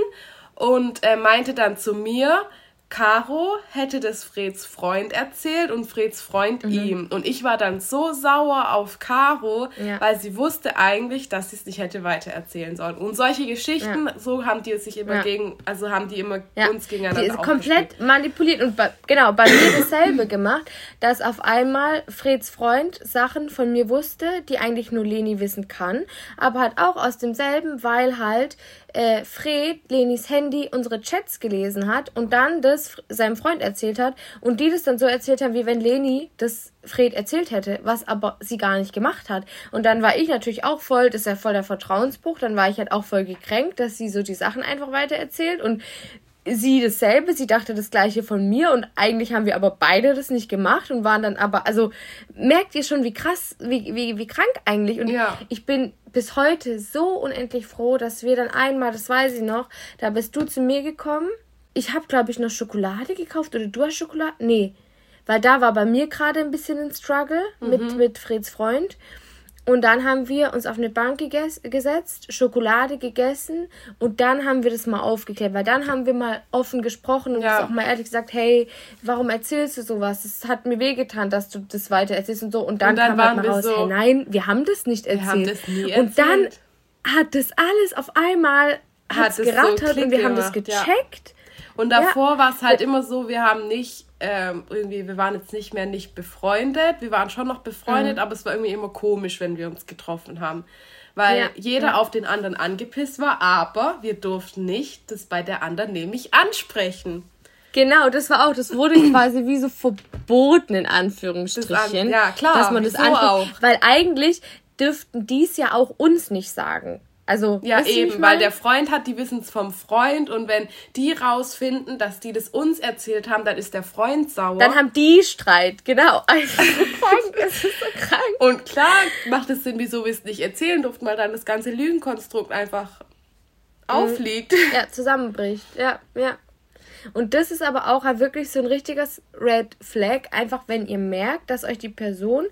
und er meinte dann zu mir, Caro hätte das Freds Freund erzählt und Freds Freund mhm. ihm. Und ich war dann so sauer auf Caro, ja. weil sie wusste eigentlich, dass sie es nicht hätte weitererzählen sollen. Und solche Geschichten, ja. so haben die sich immer ja. gegen, also haben die immer uns gegeneinander die ist komplett manipuliert und bei, genau, bei mir dasselbe gemacht, dass auf einmal Freds Freund Sachen von mir wusste, die eigentlich nur Leni wissen kann, aber halt auch aus demselben, weil halt äh, Fred Lenis Handy unsere Chats gelesen hat und dann das seinem Freund erzählt hat und die das dann so erzählt haben, wie wenn Leni das Fred erzählt hätte, was aber sie gar nicht gemacht hat. Und dann war ich natürlich auch voll, das ist ja voll der Vertrauensbruch, dann war ich halt auch voll gekränkt, dass sie so die Sachen einfach weiter erzählt und sie dasselbe, sie dachte das gleiche von mir und eigentlich haben wir aber beide das nicht gemacht und waren dann aber, also merkt ihr schon, wie krass, wie, wie, wie krank eigentlich. Und ja. ich bin bis heute so unendlich froh, dass wir dann einmal, das weiß ich noch, da bist du zu mir gekommen. Ich habe, glaube ich, noch Schokolade gekauft oder du hast Schokolade? Nee. Weil da war bei mir gerade ein bisschen ein Struggle mhm. mit, mit Freds Freund. Und dann haben wir uns auf eine Bank gesetzt, Schokolade gegessen und dann haben wir das mal aufgeklärt, weil dann haben wir mal offen gesprochen und ja. auch mal ehrlich gesagt, hey, warum erzählst du sowas? Es hat mir wehgetan, dass du das weiter erzählst und so. Und dann, und dann kam halt mal raus, so, hey, nein, wir haben das nicht erzählt. Wir haben das nie erzählt. Und dann hat das alles auf einmal hat es gerattert so und wir haben das gecheckt. Ja. Und davor ja. war es halt immer so, wir haben nicht ähm, irgendwie, wir waren jetzt nicht mehr nicht befreundet, wir waren schon noch befreundet, mhm. aber es war irgendwie immer komisch, wenn wir uns getroffen haben. Weil ja, jeder ja. auf den anderen angepisst war, aber wir durften nicht das bei der anderen nämlich ansprechen. Genau, das war auch, das wurde quasi wie so verboten in Anführungsstrichen. Das, ja, klar, dass man das auch. Weil eigentlich dürften dies ja auch uns nicht sagen. Also, ja, eben, weil der Freund hat, die wissen es vom Freund und wenn die rausfinden, dass die das uns erzählt haben, dann ist der Freund sauer. Dann haben die Streit, genau. Also es ist so krank. Und klar macht es Sinn, wieso wir es nicht erzählen durften, weil dann das ganze Lügenkonstrukt einfach mhm. aufliegt. Ja, zusammenbricht. Ja, ja. Und das ist aber auch halt wirklich so ein richtiges Red Flag, einfach wenn ihr merkt, dass euch die Person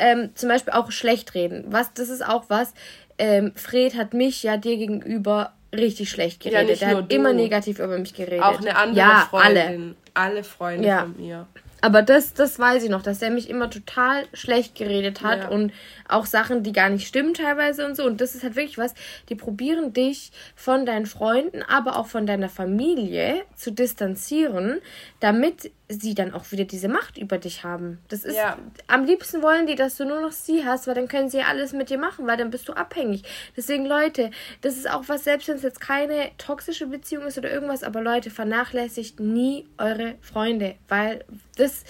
ähm, zum Beispiel auch schlecht reden. Was, das ist auch was, ähm, Fred hat mich ja dir gegenüber richtig schlecht geredet. Ja, er hat du. immer negativ über mich geredet. Auch eine andere ja, Freundin. Alle, alle Freunde ja. von mir. Aber das, das weiß ich noch, dass er mich immer total schlecht geredet hat ja. und auch Sachen, die gar nicht stimmen teilweise und so. Und das ist halt wirklich was, die probieren dich von deinen Freunden, aber auch von deiner Familie zu distanzieren, damit sie dann auch wieder diese Macht über dich haben. Das ist ja. am liebsten wollen die, dass du nur noch sie hast, weil dann können sie alles mit dir machen, weil dann bist du abhängig. Deswegen Leute, das ist auch was selbst wenn es jetzt keine toxische Beziehung ist oder irgendwas, aber Leute vernachlässigt nie eure Freunde, weil das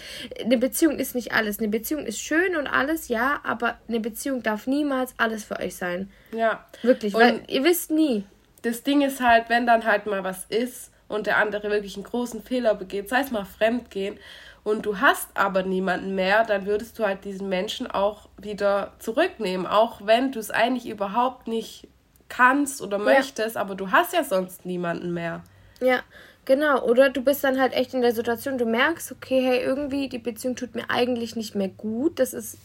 eine Beziehung ist nicht alles. Eine Beziehung ist schön und alles, ja, aber eine Beziehung darf niemals alles für euch sein. Ja. Wirklich, und weil ihr wisst nie. Das Ding ist halt, wenn dann halt mal was ist und der andere wirklich einen großen Fehler begeht, sei es mal Fremdgehen, und du hast aber niemanden mehr, dann würdest du halt diesen Menschen auch wieder zurücknehmen, auch wenn du es eigentlich überhaupt nicht kannst oder möchtest, ja. aber du hast ja sonst niemanden mehr. Ja, genau. Oder du bist dann halt echt in der Situation, du merkst, okay, hey, irgendwie die Beziehung tut mir eigentlich nicht mehr gut, das ist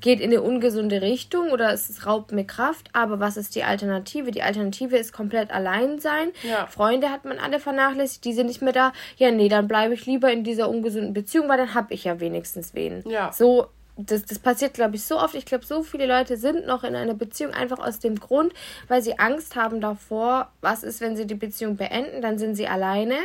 geht in eine ungesunde Richtung oder es raubt mir Kraft. Aber was ist die Alternative? Die Alternative ist komplett allein sein. Ja. Freunde hat man alle vernachlässigt, die sind nicht mehr da. Ja, nee, dann bleibe ich lieber in dieser ungesunden Beziehung, weil dann habe ich ja wenigstens wen. Ja. So das, das passiert, glaube ich, so oft. Ich glaube, so viele Leute sind noch in einer Beziehung einfach aus dem Grund, weil sie Angst haben davor, was ist, wenn sie die Beziehung beenden, dann sind sie alleine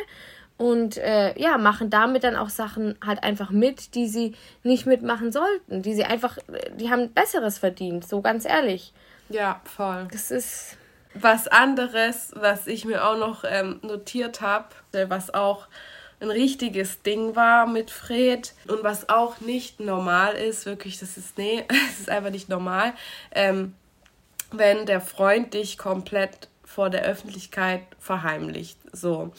und äh, ja, machen damit dann auch Sachen halt einfach mit, die sie nicht mitmachen sollten, die sie einfach, die haben Besseres verdient, so ganz ehrlich. Ja, voll. Das ist was anderes, was ich mir auch noch ähm, notiert habe, was auch ein richtiges Ding war mit Fred und was auch nicht normal ist, wirklich, das ist, nee, es ist einfach nicht normal, ähm, wenn der Freund dich komplett vor der Öffentlichkeit verheimlicht. So.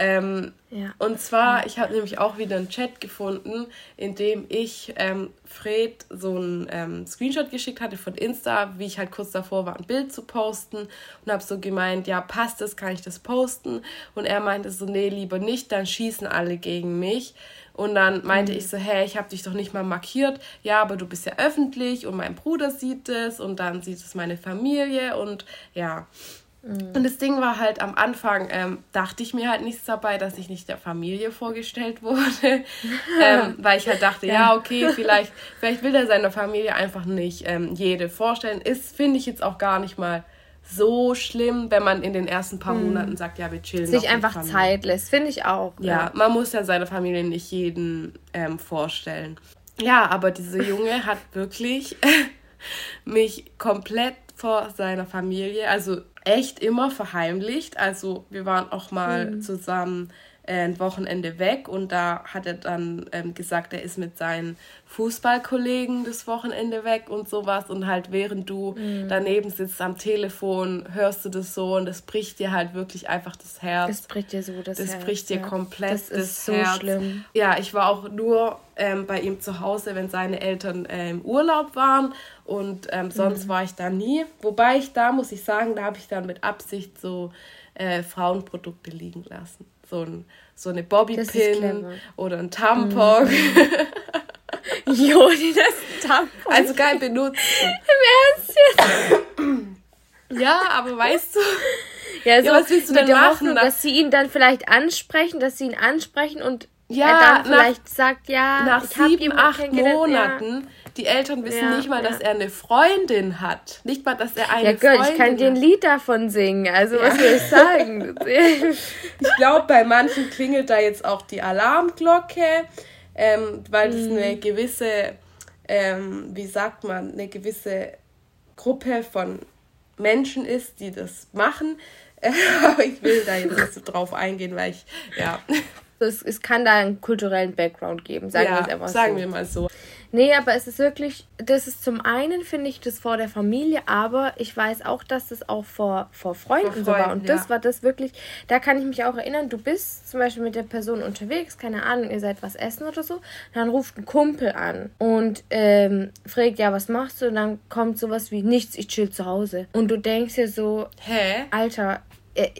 Ähm, ja. Und zwar, ich habe nämlich auch wieder einen Chat gefunden, in dem ich ähm, Fred so einen ähm, Screenshot geschickt hatte von Insta, wie ich halt kurz davor war, ein Bild zu posten und habe so gemeint, ja, passt das, kann ich das posten? Und er meinte so, nee, lieber nicht, dann schießen alle gegen mich. Und dann meinte mhm. ich so, hey, ich habe dich doch nicht mal markiert. Ja, aber du bist ja öffentlich und mein Bruder sieht es und dann sieht es meine Familie und ja. Mhm. Und das Ding war halt am Anfang, ähm, dachte ich mir halt nichts dabei, dass ich nicht der Familie vorgestellt wurde. ähm, weil ich halt dachte, ja, ja okay, vielleicht, vielleicht will er seiner Familie einfach nicht ähm, jede vorstellen. Ist, finde ich jetzt auch gar nicht mal so schlimm, wenn man in den ersten paar mhm. Monaten sagt, ja, wir chillen. Sich einfach Zeit lässt, finde ich auch. Ja, ja, man muss ja seine Familie nicht jeden ähm, vorstellen. Ja, aber dieser Junge hat wirklich mich komplett vor seiner Familie, also echt immer verheimlicht. Also wir waren auch mal mhm. zusammen ein Wochenende weg und da hat er dann ähm, gesagt, er ist mit seinen Fußballkollegen das Wochenende weg und sowas und halt während du mhm. daneben sitzt am Telefon, hörst du das so und das bricht dir halt wirklich einfach das Herz. Das bricht dir so das, das Herz. Das bricht dir ja. komplett das, das ist so Herz. schlimm. Ja, ich war auch nur ähm, bei ihm zu Hause, wenn seine Eltern äh, im Urlaub waren und ähm, sonst mhm. war ich da nie. Wobei ich da, muss ich sagen, da habe ich dann mit Absicht so äh, Frauenprodukte liegen lassen so, ein, so eine Bobbypin oder ein Tampon. Mhm. Joni, das ist ein Tampon. Also geil benutzen. Im Ernst jetzt? ja, aber weißt du. Ja, so ja, was willst du denn machen? Hoffnung, dass sie ihn dann vielleicht ansprechen, dass sie ihn ansprechen und ja, er dann vielleicht nach, sagt, ja, nach sieben, acht Monaten, ja die Eltern wissen ja, nicht mal, dass er eine Freundin hat. Nicht mal, dass er eine ja, Girl, Freundin ich kann dir ein Lied davon singen. Also, was will ich sagen? ich glaube, bei manchen klingelt da jetzt auch die Alarmglocke, ähm, weil es mhm. eine gewisse, ähm, wie sagt man, eine gewisse Gruppe von Menschen ist, die das machen. Aber ich will da jetzt nicht so drauf eingehen, weil ich, ja. Es, es kann da einen kulturellen Background geben, sagen ja, wir es einfach sagen so. wir mal so. Nee, aber es ist wirklich, das ist zum einen, finde ich, das vor der Familie, aber ich weiß auch, dass das auch vor, vor Freunden, vor Freunden so war. Und ja. das war das wirklich, da kann ich mich auch erinnern, du bist zum Beispiel mit der Person unterwegs, keine Ahnung, ihr seid was essen oder so, dann ruft ein Kumpel an und ähm, fragt, ja, was machst du? Und dann kommt sowas wie, nichts, ich chill zu Hause. Und du denkst dir so, Hä? Alter,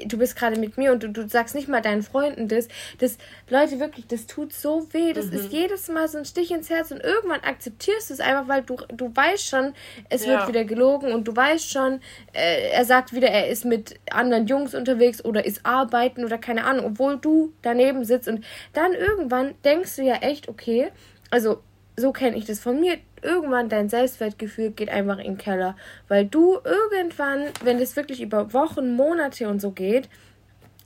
du bist gerade mit mir und du, du sagst nicht mal deinen Freunden das. Das, Leute, wirklich, das tut so weh. Das mhm. ist jedes Mal so ein Stich ins Herz und irgendwann akzeptierst du es einfach, weil du, du weißt schon, es ja. wird wieder gelogen und du weißt schon, äh, er sagt wieder, er ist mit anderen Jungs unterwegs oder ist arbeiten oder keine Ahnung, obwohl du daneben sitzt und dann irgendwann denkst du ja echt, okay, also so kenne ich das von mir. Irgendwann dein Selbstwertgefühl geht einfach in den Keller, weil du irgendwann, wenn es wirklich über Wochen, Monate und so geht,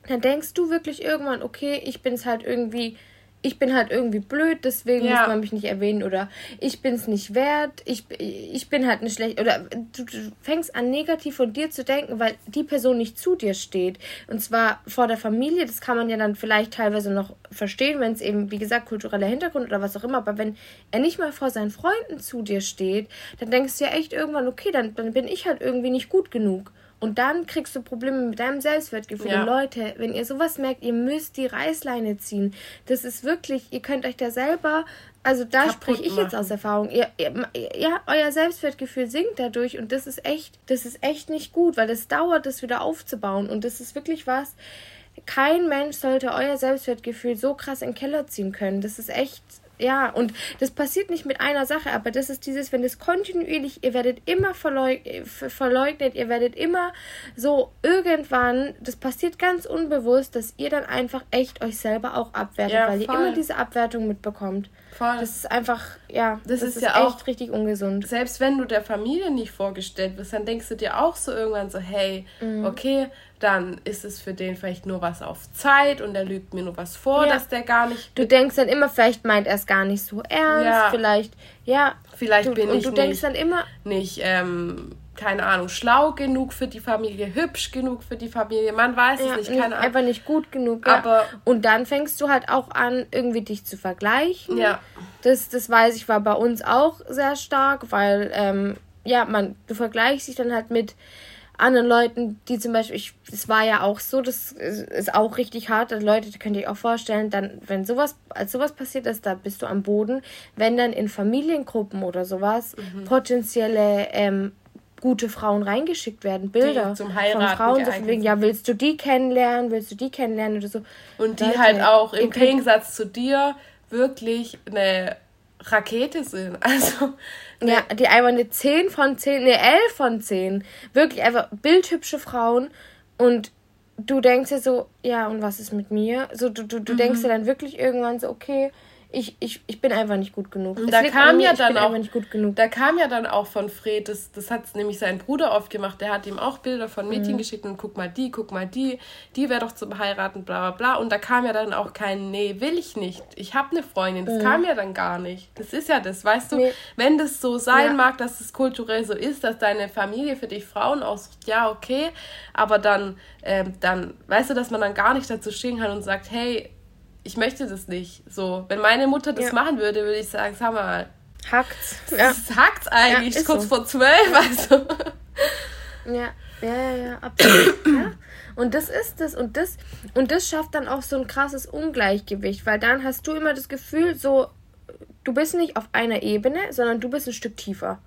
dann denkst du wirklich irgendwann, okay, ich bin es halt irgendwie ich bin halt irgendwie blöd, deswegen ja. muss man mich nicht erwähnen oder ich bin es nicht wert, ich, ich bin halt nicht schlecht oder du, du, fängst an negativ von dir zu denken, weil die Person nicht zu dir steht und zwar vor der Familie, das kann man ja dann vielleicht teilweise noch verstehen, wenn es eben, wie gesagt, kultureller Hintergrund oder was auch immer, aber wenn er nicht mal vor seinen Freunden zu dir steht, dann denkst du ja echt irgendwann, okay, dann, dann bin ich halt irgendwie nicht gut genug. Und dann kriegst du Probleme mit deinem Selbstwertgefühl. Ja. Leute, wenn ihr sowas merkt, ihr müsst die Reißleine ziehen. Das ist wirklich, ihr könnt euch da selber, also da spreche ich jetzt aus Erfahrung. Ihr, ihr, ja, euer Selbstwertgefühl sinkt dadurch und das ist echt, das ist echt nicht gut, weil es dauert, das wieder aufzubauen. Und das ist wirklich was. Kein Mensch sollte euer Selbstwertgefühl so krass in den Keller ziehen können. Das ist echt ja, und das passiert nicht mit einer Sache, aber das ist dieses, wenn es kontinuierlich, ihr werdet immer verleugnet, verleugnet, ihr werdet immer so irgendwann, das passiert ganz unbewusst, dass ihr dann einfach echt euch selber auch abwertet, ja, weil ihr immer diese Abwertung mitbekommt. Voll. Das ist einfach, ja, das, das ist, ist, ja echt auch, richtig ungesund. Selbst wenn du der Familie nicht vorgestellt wirst, dann denkst du dir auch so irgendwann so, hey, mhm. okay, dann ist es für den vielleicht nur was auf Zeit und er lügt mir nur was vor, ja. dass der gar nicht. Du denkst dann immer, vielleicht meint er es gar nicht so ernst, ja. vielleicht, ja. Vielleicht du, bin ich du denkst dann immer nicht, ähm, keine Ahnung, schlau genug für die Familie, hübsch genug für die Familie, man weiß ja, es nicht, keine Ahnung. Einfach nicht gut genug. Ja. Aber und dann fängst du halt auch an, irgendwie dich zu vergleichen. Ja. Das, das weiß ich, war bei uns auch sehr stark, weil, ähm, ja, man, du vergleichst dich dann halt mit anderen Leuten, die zum Beispiel, ich, es war ja auch so, das ist auch richtig hart, also Leute, die könnt ihr euch auch vorstellen, dann, wenn sowas, als sowas passiert ist, da bist du am Boden, wenn dann in Familiengruppen oder sowas mhm. potenzielle ähm, gute Frauen reingeschickt werden, Bilder von Frauen, so von wegen, ja, willst du die kennenlernen, willst du die kennenlernen oder so. Und die Leute, halt auch im Gegensatz zu dir wirklich eine Rakete sind. Also. Ne ja, die einmal eine 10 von 10, eine 11 von 10. Wirklich einfach bildhübsche Frauen. Und du denkst ja so, ja, und was ist mit mir? So, du, du, du mhm. denkst ja dann wirklich irgendwann so, okay, ich, ich, ich bin einfach nicht gut genug. Es da kam mir, ja dann auch, Da kam ja dann auch von Fred, das, das hat nämlich sein Bruder oft gemacht, der hat ihm auch Bilder von Mädchen mhm. geschickt und guck mal die, guck mal die, die wäre doch zum Heiraten, bla bla bla. Und da kam ja dann auch kein, nee, will ich nicht. Ich habe eine Freundin. Das mhm. kam ja dann gar nicht. Das ist ja das, weißt du, nee. wenn das so sein ja. mag, dass es kulturell so ist, dass deine Familie für dich Frauen aussucht, ja, okay. Aber dann, ähm, dann, weißt du, dass man dann gar nicht dazu stehen kann und sagt, hey, ich möchte das nicht. So, wenn meine Mutter das ja. machen würde, würde ich sagen, sag mal, hackt's. Ja. Das hackt's eigentlich, ja, kurz so. vor zwölf, also. Ja, ja, ja, ja, absolut. ja. Und das ist es. Und das, und das schafft dann auch so ein krasses Ungleichgewicht, weil dann hast du immer das Gefühl, so, du bist nicht auf einer Ebene, sondern du bist ein Stück tiefer.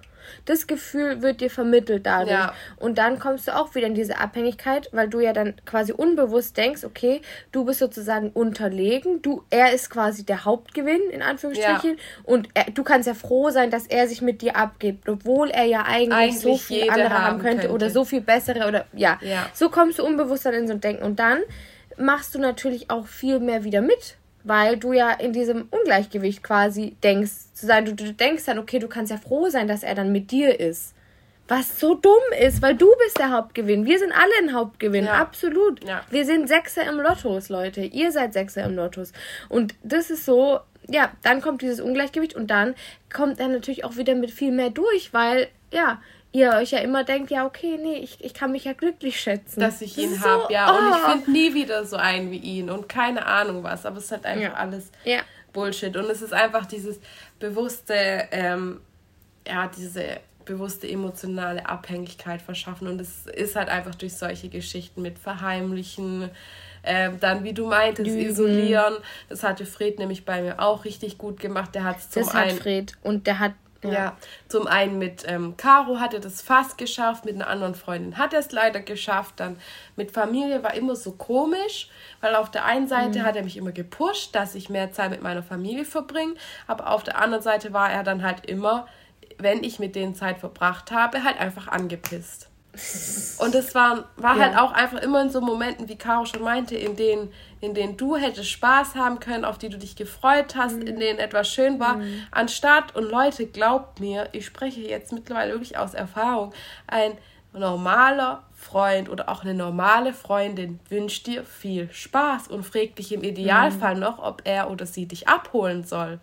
Das Gefühl wird dir vermittelt dadurch. Ja. Und dann kommst du auch wieder in diese Abhängigkeit, weil du ja dann quasi unbewusst denkst, okay, du bist sozusagen unterlegen, du, er ist quasi der Hauptgewinn, in Anführungsstrichen, ja. und er, du kannst ja froh sein, dass er sich mit dir abgibt, obwohl er ja eigentlich, eigentlich so viel andere haben könnte, könnte, oder so viel bessere oder ja. ja. So kommst du unbewusst dann in so ein Denken. Und dann machst du natürlich auch viel mehr wieder mit weil du ja in diesem Ungleichgewicht quasi denkst, zu sein. Du, du denkst dann, okay, du kannst ja froh sein, dass er dann mit dir ist. Was so dumm ist, weil du bist der Hauptgewinn. Wir sind alle ein Hauptgewinn, ja. absolut. Ja. Wir sind Sechser im Lottos, Leute. Ihr seid Sechser im Lottos. Und das ist so, ja, dann kommt dieses Ungleichgewicht und dann kommt er natürlich auch wieder mit viel mehr durch, weil, ja, ihr euch ja immer denkt, ja, okay, nee, ich, ich kann mich ja glücklich schätzen. Dass ich ihn habe, so, ja. Oh. Und ich oh. finde nie wieder so einen wie ihn und keine Ahnung was. Aber es ist halt einfach ja. alles ja. Bullshit. Und es ist einfach dieses bewusste, ähm, ja, diese bewusste emotionale Abhängigkeit verschaffen. Und es ist halt einfach durch solche Geschichten mit Verheimlichen, ähm, dann, wie du meintest, Lügen. isolieren. Das hatte Fred nämlich bei mir auch richtig gut gemacht. Der hat es zum das einen. Hat Fred und der hat ja. ja. zum einen mit ähm, Caro hat er das fast geschafft, mit einer anderen Freundin hat er es leider geschafft. Dann mit Familie war immer so komisch, weil auf der einen Seite mhm. hat er mich immer gepusht, dass ich mehr Zeit mit meiner Familie verbringe, aber auf der anderen Seite war er dann halt immer, wenn ich mit denen Zeit verbracht habe, halt einfach angepisst. Und es war, war ja. halt auch einfach immer in so Momenten, wie Caro schon meinte, in denen, in denen du hättest Spaß haben können, auf die du dich gefreut hast, mhm. in denen etwas schön war. Mhm. Anstatt, und Leute, glaubt mir, ich spreche jetzt mittlerweile wirklich aus Erfahrung, ein normaler Freund oder auch eine normale Freundin wünscht dir viel Spaß und fragt dich im Idealfall mhm. noch, ob er oder sie dich abholen soll.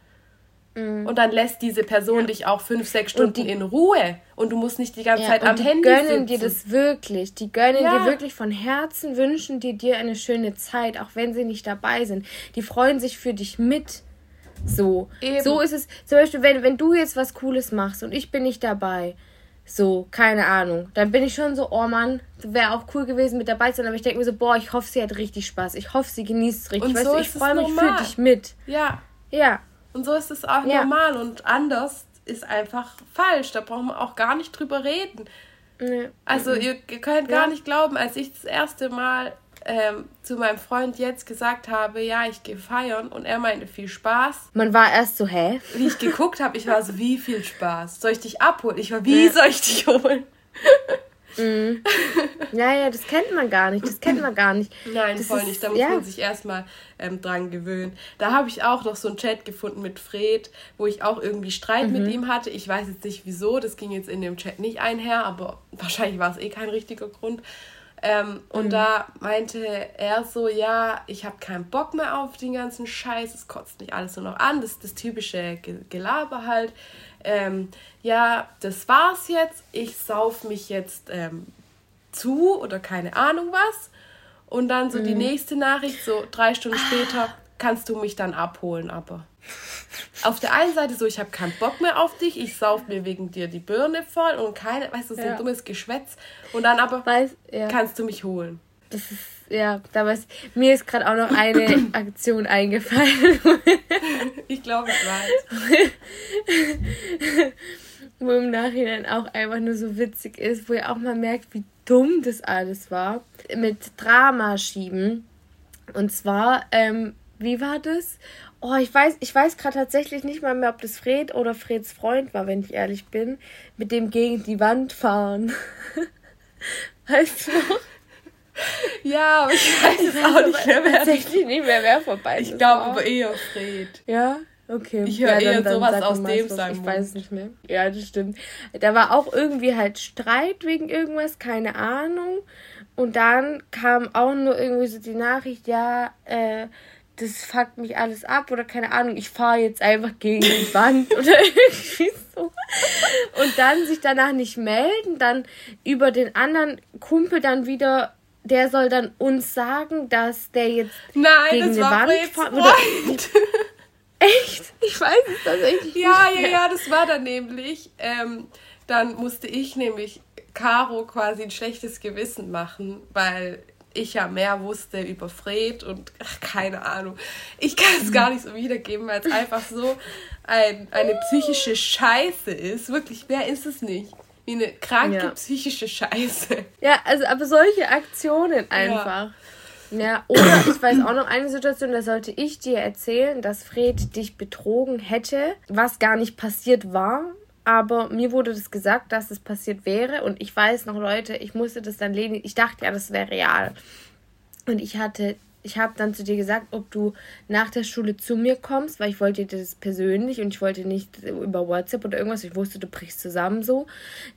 Mhm. Und dann lässt diese Person ja. dich auch fünf, sechs Stunden die, in Ruhe und du musst nicht die ganze ja, Zeit am die Handy sitzen. Die gönnen dir das wirklich. Die gönnen ja. dir wirklich von Herzen, wünschen dir dir eine schöne Zeit, auch wenn sie nicht dabei sind. Die freuen sich für dich mit. So. Eben. So ist es. Zum Beispiel, wenn, wenn du jetzt was Cooles machst und ich bin nicht dabei. So, keine Ahnung. Dann bin ich schon so, oh Mann, wäre auch cool gewesen mit dabei zu sein, aber ich denke mir so, boah, ich hoffe, sie hat richtig Spaß. Ich hoffe, sie genießt es richtig. Und weißt so du, ich freue mich für dich mit. Ja. Ja. Und so ist es auch ja. normal und anders ist einfach falsch. Da brauchen wir auch gar nicht drüber reden. Nee. Also ihr, ihr könnt gar ja. nicht glauben, als ich das erste Mal ähm, zu meinem Freund jetzt gesagt habe, ja, ich gehe feiern und er meinte viel Spaß. Man war erst so, hä? Wie ich geguckt habe, ich war so, wie viel Spaß? Soll ich dich abholen? Ich war, wie ja. soll ich dich holen? Mhm. Ja, ja, das kennt man gar nicht. Das kennt man gar nicht. Nein, das voll ist, nicht. Da muss ja. man sich erstmal ähm, dran gewöhnen. Da habe ich auch noch so einen Chat gefunden mit Fred, wo ich auch irgendwie Streit mhm. mit ihm hatte. Ich weiß jetzt nicht wieso, das ging jetzt in dem Chat nicht einher, aber wahrscheinlich war es eh kein richtiger Grund. Ähm, und mhm. da meinte er so, ja, ich habe keinen Bock mehr auf den ganzen Scheiß, es kotzt mich alles nur noch an, das ist das typische Gelaber halt ähm, ja, das war's jetzt, ich sauf mich jetzt ähm, zu oder keine Ahnung was. Und dann so mhm. die nächste Nachricht, so drei Stunden ah. später, kannst du mich dann abholen, aber. Auf der einen Seite so, ich habe keinen Bock mehr auf dich, ich sauf mir wegen dir die Birne voll und keine, weißt du, so ja. ein dummes Geschwätz. Und dann aber Weiß, ja. kannst du mich holen. Das ist, ja, da was, mir ist gerade auch noch eine Aktion eingefallen. ich glaube, ich weiß. wo im Nachhinein auch einfach nur so witzig ist, wo ihr auch mal merkt, wie dumm das alles war. Mit Drama schieben. Und zwar, ähm, wie war das? Oh, ich weiß, ich weiß gerade tatsächlich nicht mal mehr, ob das Fred oder Freds Freund war, wenn ich ehrlich bin, mit dem gegen die Wand fahren. weißt du? Ja, aber ich weiß es auch nicht mehr, wer tatsächlich nicht mehr, wer vorbei Ich glaube aber eher Fred. Ja? Okay. Ich höre ja, eher dann, sowas aus dem sein Ich weiß nicht mehr. Ja, das stimmt. Da war auch irgendwie halt Streit wegen irgendwas, keine Ahnung. Und dann kam auch nur irgendwie so die Nachricht, ja, äh, das fuckt mich alles ab oder keine Ahnung, ich fahre jetzt einfach gegen die Wand oder irgendwie so. Und dann sich danach nicht melden, dann über den anderen Kumpel dann wieder der soll dann uns sagen, dass der jetzt Nein, gegen das eine war Wand Freund. Echt? Ich weiß es tatsächlich Ja, nicht. ja, ja, das war dann nämlich. Ähm, dann musste ich nämlich Caro quasi ein schlechtes Gewissen machen, weil ich ja mehr wusste über Fred und ach, keine Ahnung. Ich kann es gar nicht so wiedergeben, weil es einfach so ein, eine psychische Scheiße ist. Wirklich, wer ist es nicht? Wie eine kranke Ja. psychische Scheiße. Ja, also aber solche Aktionen einfach. Ja. oder ich weiß auch noch eine Situation, da sollte ich dir erzählen, dass Fred dich betrogen hätte, was gar nicht passiert war. Aber mir wurde das gesagt, dass es passiert wäre. Und ich weiß noch, Leute, ich musste das dann lehnen. Ich dachte ja, das wäre real. Und ich hatte, ich habe dann zu dir gesagt, ob du nach der Schule zu mir kommst, weil ich wollte dir das persönlich und ich wollte nicht über WhatsApp oder irgendwas. Ich wusste, du brichst zusammen so.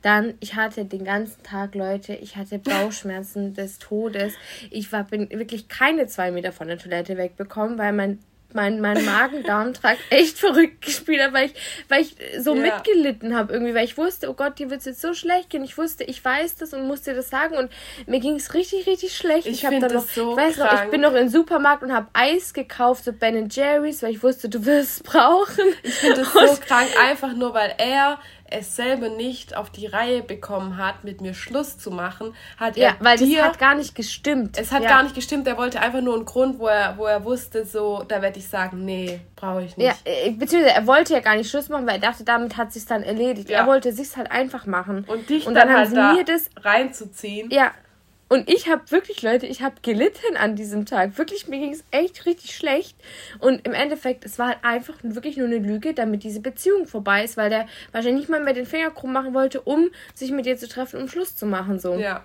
Dann, ich hatte den ganzen Tag, Leute, ich hatte Bauchschmerzen des Todes. Ich war, bin wirklich keine zwei Meter von der Toilette wegbekommen, weil mein mein, mein Magen-Darm-Trakt echt verrückt gespielt hat, weil ich, weil ich so Ja. mitgelitten habe irgendwie, weil ich wusste, oh Gott, dir wird es jetzt so schlecht gehen. Ich wusste, ich weiß das und musste dir das sagen und mir ging es richtig, richtig schlecht. Ich hab find dann das noch, so ich weiß noch, ich krank. bin noch den Supermarkt und habe Eis gekauft, so Ben Jerry's, weil ich wusste, du wirst es brauchen. Ich finde es so krank, einfach nur weil er es selber nicht auf die Reihe bekommen hat, mit mir Schluss zu machen, hat Ja, er weil dir, das hat gar nicht gestimmt. es hat ja. gar nicht gestimmt, er wollte einfach nur einen Grund, wo er, wo er wusste, so, da werde ich sagen, nee, brauche ich nicht. Ja, äh, beziehungsweise er wollte ja gar nicht Schluss machen, weil er dachte, damit hat sich's dann erledigt. Ja. Er wollte sich's halt einfach machen. Und dich und dann, dann, halt haben da mir das reinzuziehen. Ja. Und ich habe wirklich, Leute, ich habe gelitten an diesem Tag. Wirklich, mir ging es echt richtig schlecht. Und im Endeffekt, es war halt einfach wirklich nur eine Lüge, damit diese Beziehung vorbei ist, weil der wahrscheinlich nicht mal mehr den Finger krumm machen wollte, um sich mit dir zu treffen, um Schluss zu machen. So. Ja.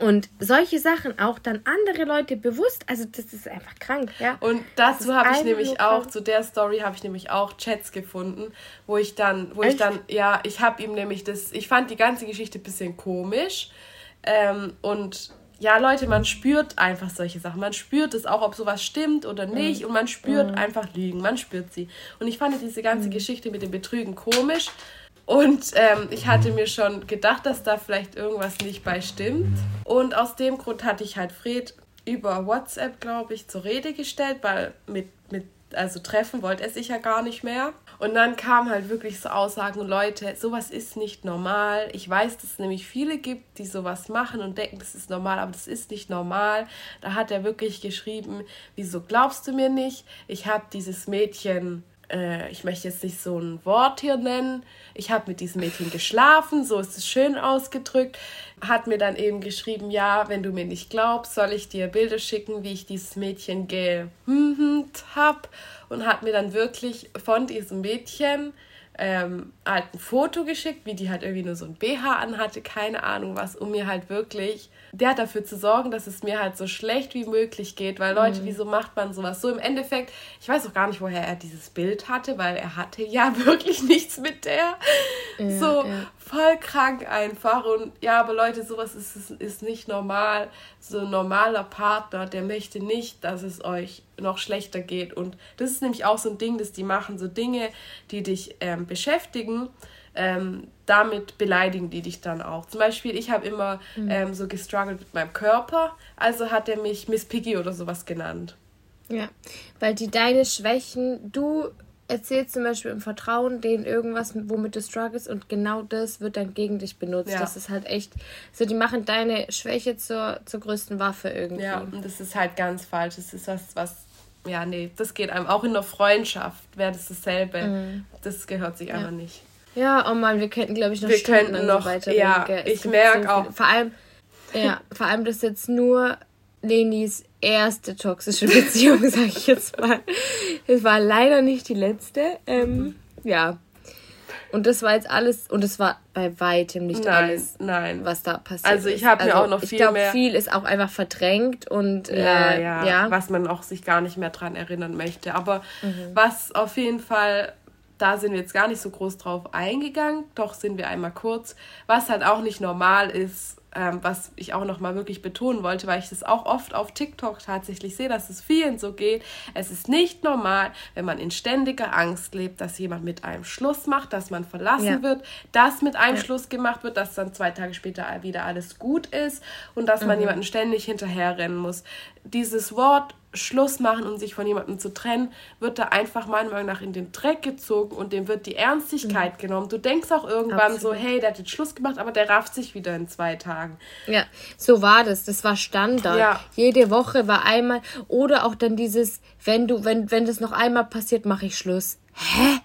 Und solche Sachen auch dann andere Leute bewusst, also das ist einfach krank, ja. Und dazu habe ich nämlich auch, krank. zu der Story habe ich nämlich auch Chats gefunden, wo ich dann, wo ich Echt? dann, ja, ich habe ihm nämlich das, ich fand die ganze Geschichte ein bisschen komisch. Ähm, und ja, Leute, man spürt einfach solche Sachen. Man spürt es auch, ob sowas stimmt oder nicht. Und man spürt einfach Lügen. Man spürt sie. Und ich fand diese ganze Geschichte mit dem Betrügen komisch. Und ähm, ich hatte mir schon gedacht, dass da vielleicht irgendwas nicht bei stimmt. Und aus dem Grund hatte ich halt Fred über WhatsApp, glaube ich, zur Rede gestellt, weil mit, mit also treffen wollte er sich ja gar nicht mehr. Und dann kamen halt wirklich so Aussagen, Leute, sowas ist nicht normal. Ich weiß, dass es nämlich viele gibt, die sowas machen und denken, das ist normal, aber das ist nicht normal. Da hat er wirklich geschrieben, wieso glaubst du mir nicht? Ich habe dieses Mädchen äh, ich möchte jetzt nicht so ein Wort hier nennen. Ich habe mit diesem Mädchen geschlafen, so ist es schön ausgedrückt. Hat mir dann eben geschrieben, ja, wenn du mir nicht glaubst, soll ich dir Bilder schicken, wie ich dieses Mädchen gehmt hab. Und hat mir dann wirklich von diesem Mädchen ähm, halt ein Foto geschickt, wie die halt irgendwie nur so ein BH anhatte, keine Ahnung was, um mir halt wirklich, der hat dafür zu sorgen, dass es mir halt so schlecht wie möglich geht, weil Leute, wieso macht man sowas? So im Endeffekt, ich weiß auch gar nicht, woher er dieses Bild hatte, weil er hatte ja wirklich nichts mit der. so ja. voll krank einfach und ja, aber Leute, sowas ist, ist, ist nicht normal. So ein normaler Partner, der möchte nicht, dass es euch noch schlechter geht und das ist nämlich auch so ein Ding, dass die machen so Dinge, die dich ähm, beschäftigen, ähm, damit beleidigen die dich dann auch. Zum Beispiel, ich habe immer ähm, so gestruggelt mit meinem Körper, also hat er mich Miss Piggy oder sowas genannt. Ja, weil die deine Schwächen, du erzählst zum Beispiel im Vertrauen denen irgendwas, womit du struggles und genau das wird dann gegen dich benutzt. Ja. Das ist halt echt, so die machen deine Schwäche zur, zur größten Waffe irgendwie. Ja, und das ist halt ganz falsch. Das ist was, was, ja, nee, das geht einem auch in der Freundschaft, wäre das dasselbe. Das gehört sich einfach nicht. Ja, oh Mann, wir könnten, glaube ich, noch Wir Stunden könnten so noch- weiterreden, ja, ich gibt merk viele- auch. Vor allem, ja, vor allem das ist jetzt nur Lenis erste toxische Beziehung, sag ich jetzt mal. Es war leider nicht die letzte. Ähm, ja. Und das war jetzt alles, und es war bei weitem nicht Nein, alles, nein. was da passiert Also ich ist. hab mir auch noch ich viel glaub, mehr- viel ist auch einfach verdrängt und Ja, äh, ja, ja. was man auch sich gar nicht mehr dran erinnern möchte. Aber Mhm. was auf jeden Fall, da sind wir jetzt gar nicht so groß drauf eingegangen, doch sind wir einmal kurz, was halt auch nicht normal ist, ähm, was ich auch nochmal wirklich betonen wollte, weil ich das auch oft auf TikTok tatsächlich sehe, dass es vielen so geht. Es ist nicht normal, wenn man in ständiger Angst lebt, dass jemand mit einem Schluss macht, dass man verlassen ja. wird, dass mit einem ja. Schluss gemacht wird, dass dann zwei Tage später wieder alles gut ist und dass man mhm. jemanden ständig hinterherrennen muss. Dieses Wort Schluss machen und sich von jemandem zu trennen, wird da einfach meiner Meinung nach in den Dreck gezogen und dem wird die Ernstigkeit mhm. genommen. Du denkst auch irgendwann Absolut. so, hey, der hat jetzt Schluss gemacht, aber der rafft sich wieder in zwei Tagen. Ja, so war das. Das war Standard. Ja. Jede Woche war einmal oder auch dann dieses, wenn du, wenn, wenn das noch einmal passiert, mache ich Schluss. Hä?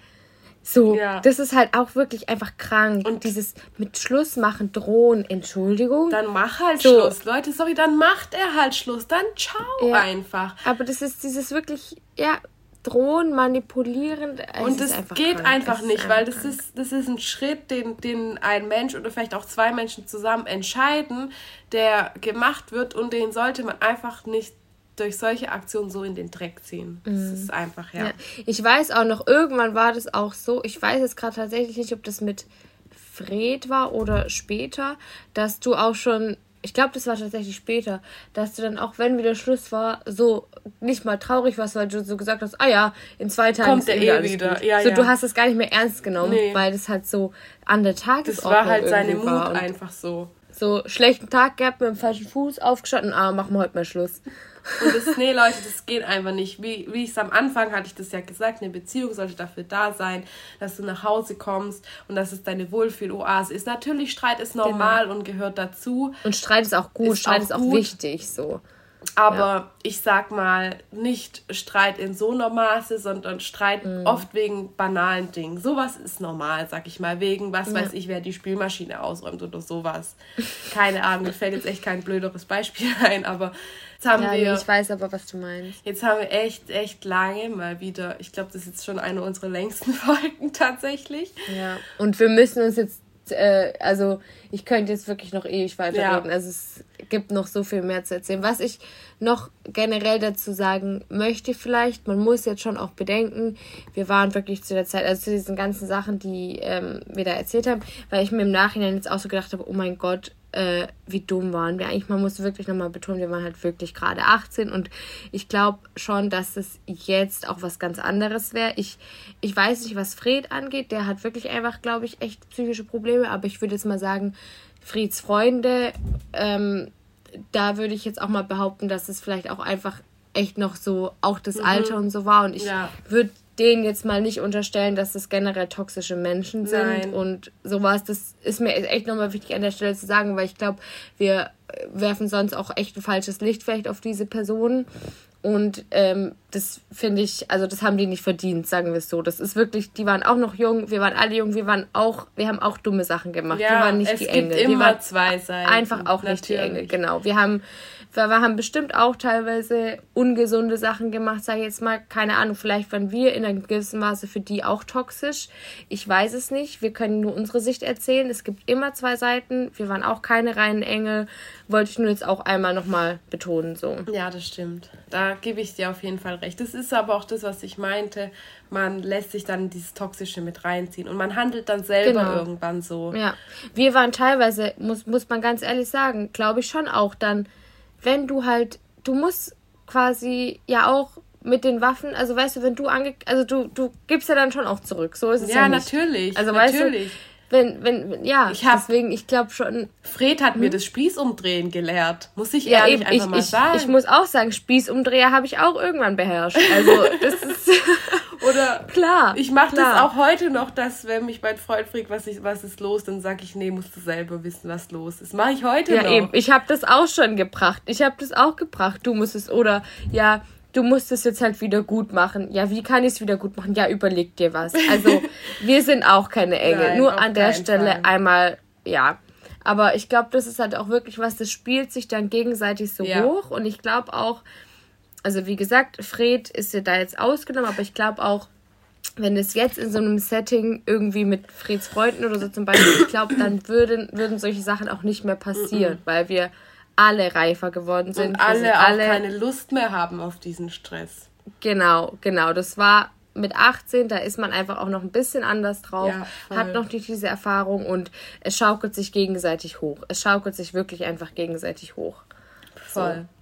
So, ja. das ist halt auch wirklich einfach krank. Und dieses mit Schluss machen, drohen, Entschuldigung. Dann mach halt so. Schluss. Leute, sorry, dann macht er halt Schluss. Dann ciao ja. einfach. Aber das ist dieses wirklich, ja, drohen, manipulieren. Und das geht krank. einfach nicht, weil das ist, das ist ein Schritt, den, den ein Mensch oder vielleicht auch zwei Menschen zusammen entscheiden, der gemacht wird und den sollte man einfach nicht durch solche Aktionen so in den Dreck ziehen. Das mhm. ist einfach, ja. ja. Ich weiß auch noch, irgendwann war das auch so, ich weiß jetzt gerade tatsächlich nicht, ob das mit Fred war oder später, dass du auch schon, ich glaube, das war tatsächlich später, dass du dann auch, wenn wieder Schluss war, so nicht mal traurig warst, weil du so gesagt hast, ah ja, in zwei Tagen kommt der eh wieder. Ja, so, ja. du hast es gar nicht mehr ernst genommen, nee. weil das halt so an der Tagesordnung Das war halt seine Mut einfach so. So schlechten Tag gehabt, mit dem falschen Fuß aufgestanden, ah, machen wir heute mal Schluss. Und das, nee, Leute, das geht einfach nicht. Wie, wie ich es am Anfang hatte ich das ja gesagt, eine Beziehung sollte dafür da sein, dass du nach Hause kommst und dass es deine Wohlfühl-Oase ist. Natürlich, Streit ist normal genau. und gehört dazu. Und Streit ist auch gut, ist Streit auch ist auch gut. wichtig, so. Aber ja. ich sag mal, nicht Streit in so einem Maße, sondern Streit mhm. oft wegen banalen Dingen. Sowas ist normal, sag ich mal. Wegen, was ja. weiß ich, wer die Spülmaschine ausräumt oder sowas. Keine Ahnung, mir fällt jetzt echt kein blöderes Beispiel ein, aber jetzt haben ja, wir. ich weiß aber, was du meinst. Jetzt haben wir echt, echt lange mal wieder. Ich glaube, das ist jetzt schon eine unserer längsten Folgen tatsächlich. Ja. Und wir müssen uns jetzt äh, also ich könnte jetzt wirklich noch ewig weiterreden. Ja. Also es gibt noch so viel mehr zu erzählen. Was ich noch generell dazu sagen möchte, vielleicht, man muss jetzt schon auch bedenken, wir waren wirklich zu der Zeit, also zu diesen ganzen Sachen, die ähm, wir da erzählt haben, weil ich mir im Nachhinein jetzt auch so gedacht habe, oh mein Gott, äh, wie dumm waren wir. Eigentlich, man muss wirklich nochmal betonen, wir waren halt wirklich gerade 18 und ich glaube schon, dass es jetzt auch was ganz anderes wäre. Ich, ich weiß nicht, was Fred angeht, der hat wirklich einfach, glaube ich, echt psychische Probleme, aber ich würde jetzt mal sagen, Freds Freunde, ähm, da würde ich jetzt auch mal behaupten, dass es vielleicht auch einfach echt noch so auch das mhm. Alter und so war und ich ja. würde denen jetzt mal nicht unterstellen, dass das generell toxische Menschen sind Nein. und sowas. Das ist mir echt nochmal wichtig an der Stelle zu sagen, weil ich glaube, wir werfen sonst auch echt ein falsches Licht vielleicht auf diese Personen. Und ähm, das finde ich, also das haben die nicht verdient, sagen wir es so. Das ist wirklich, die waren auch noch jung, wir waren alle jung, wir waren auch, wir haben auch dumme Sachen gemacht. Ja, wir waren nicht es die Engel. Gibt immer wir waren zwei Seiten. Einfach auch Natürlich. nicht die Engel, genau. Wir haben wir, wir haben bestimmt auch teilweise ungesunde Sachen gemacht, sage ich jetzt mal. Keine Ahnung, vielleicht waren wir in einem gewissen Maße für die auch toxisch. Ich weiß es nicht. Wir können nur unsere Sicht erzählen. Es gibt immer zwei Seiten. Wir waren auch keine reinen Engel. Wollte ich nur jetzt auch einmal nochmal betonen. So. Ja, das stimmt. Da gebe ich dir auf jeden Fall recht. Das ist aber auch das, was ich meinte. Man lässt sich dann dieses Toxische mit reinziehen und man handelt dann selber genau. irgendwann so. Ja, wir waren teilweise, muss, muss man ganz ehrlich sagen, glaube ich schon auch dann wenn du halt, du musst quasi ja auch mit den Waffen, also weißt du, wenn du ange, also du, du gibst ja dann schon auch zurück, so ist es ja, ja nicht. natürlich. Also natürlich. weißt du, wenn, wenn, ja, ich hab, deswegen, ich glaube schon. Fred hat hm? mir das Spießumdrehen gelehrt, muss ich ja, ehrlich eben, einfach ich, mal ich, sagen. Ich muss auch sagen, Spießumdreher habe ich auch irgendwann beherrscht. Also, das ist. Oder klar. Ich mache das auch heute noch, dass wenn mich mein Freund fragt, was, ich, was ist los, dann sage ich, nee, musst du selber wissen, was los ist. Mache ich heute ja, noch. Ja, eben. Ich habe das auch schon gebracht. Ich habe das auch gebracht. Du musst es, oder ja, du musst es jetzt halt wieder gut machen. Ja, wie kann ich es wieder gut machen? Ja, überleg dir was. Also, wir sind auch keine Engel. Nein, Nur an der Stelle Fall. einmal, ja. Aber ich glaube, das ist halt auch wirklich was, das spielt sich dann gegenseitig so ja. hoch. Und ich glaube auch, also wie gesagt, Fred ist ja da jetzt ausgenommen, aber ich glaube auch, wenn es jetzt in so einem Setting irgendwie mit Freds Freunden oder so zum Beispiel, ich glaube, dann würden, würden solche Sachen auch nicht mehr passieren, weil wir alle reifer geworden sind. Und alle, alle auch keine Lust mehr haben auf diesen Stress. Genau, genau. Das war mit 18, da ist man einfach auch noch ein bisschen anders drauf, ja, hat noch nicht diese Erfahrung und es schaukelt sich gegenseitig hoch. Es schaukelt sich wirklich einfach gegenseitig hoch. Voll. So.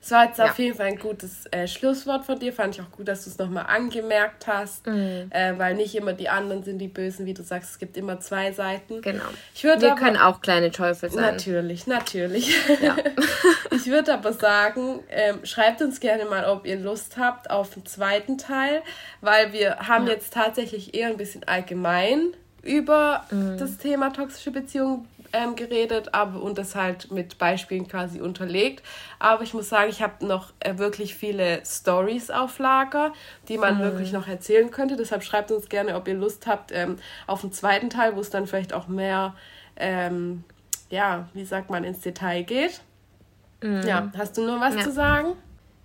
Es war jetzt ja. auf jeden Fall ein gutes äh, Schlusswort von dir. Fand ich auch gut, dass du es nochmal angemerkt hast. Mhm. Äh, weil nicht immer die anderen sind die Bösen, wie du sagst. Es gibt immer zwei Seiten. Genau. Ich Wir aber, können auch kleine Teufel sein. Natürlich, natürlich. Ja. ich würde aber sagen, ähm, schreibt uns gerne mal, ob ihr Lust habt auf den zweiten Teil. Weil wir haben ja. jetzt tatsächlich eher ein bisschen allgemein über mhm. das Thema toxische Beziehungen ähm, geredet, aber und das halt mit Beispielen quasi unterlegt. Aber ich muss sagen, ich habe noch äh, wirklich viele Stories auf Lager, die man mhm. wirklich noch erzählen könnte. Deshalb schreibt uns gerne, ob ihr Lust habt ähm, auf den zweiten Teil, wo es dann vielleicht auch mehr, ähm, ja, wie sagt man, ins Detail geht. Mhm. Ja, hast du nur was ja. zu sagen?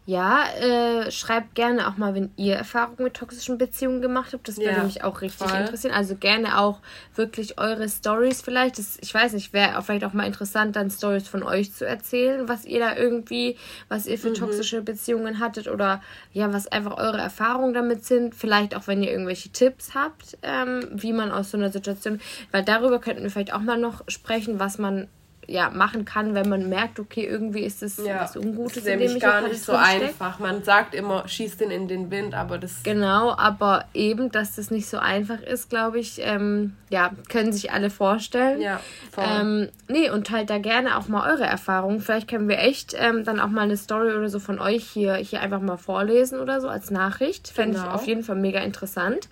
Ja, äh, schreibt gerne auch mal, wenn ihr Erfahrungen mit toxischen Beziehungen gemacht habt. Das würde ja, mich auch richtig voll. interessieren. Also gerne auch wirklich eure Stories vielleicht. Das, ich weiß nicht, wäre vielleicht auch mal interessant, dann Stories von euch zu erzählen, was ihr da irgendwie, was ihr für mhm. toxische Beziehungen hattet oder ja, was einfach eure Erfahrungen damit sind. Vielleicht auch, wenn ihr irgendwelche Tipps habt, ähm, wie man aus so einer Situation, weil darüber könnten wir vielleicht auch mal noch sprechen, was man ja, machen kann, wenn man merkt, okay, irgendwie ist es ja, was Ungutes. Das ist nämlich gar nicht so einfach. Man sagt immer, schießt den in den Wind, aber das... Genau, aber eben, dass das nicht so einfach ist, glaube ich, ähm, ja, können sich alle vorstellen. Ja, voll. Ähm, nee, und teilt da gerne auch mal eure Erfahrungen. Vielleicht können wir echt ähm, dann auch mal eine Story oder so von euch hier, hier einfach mal vorlesen oder so als Nachricht. Fände genau. ich auf jeden Fall mega interessant.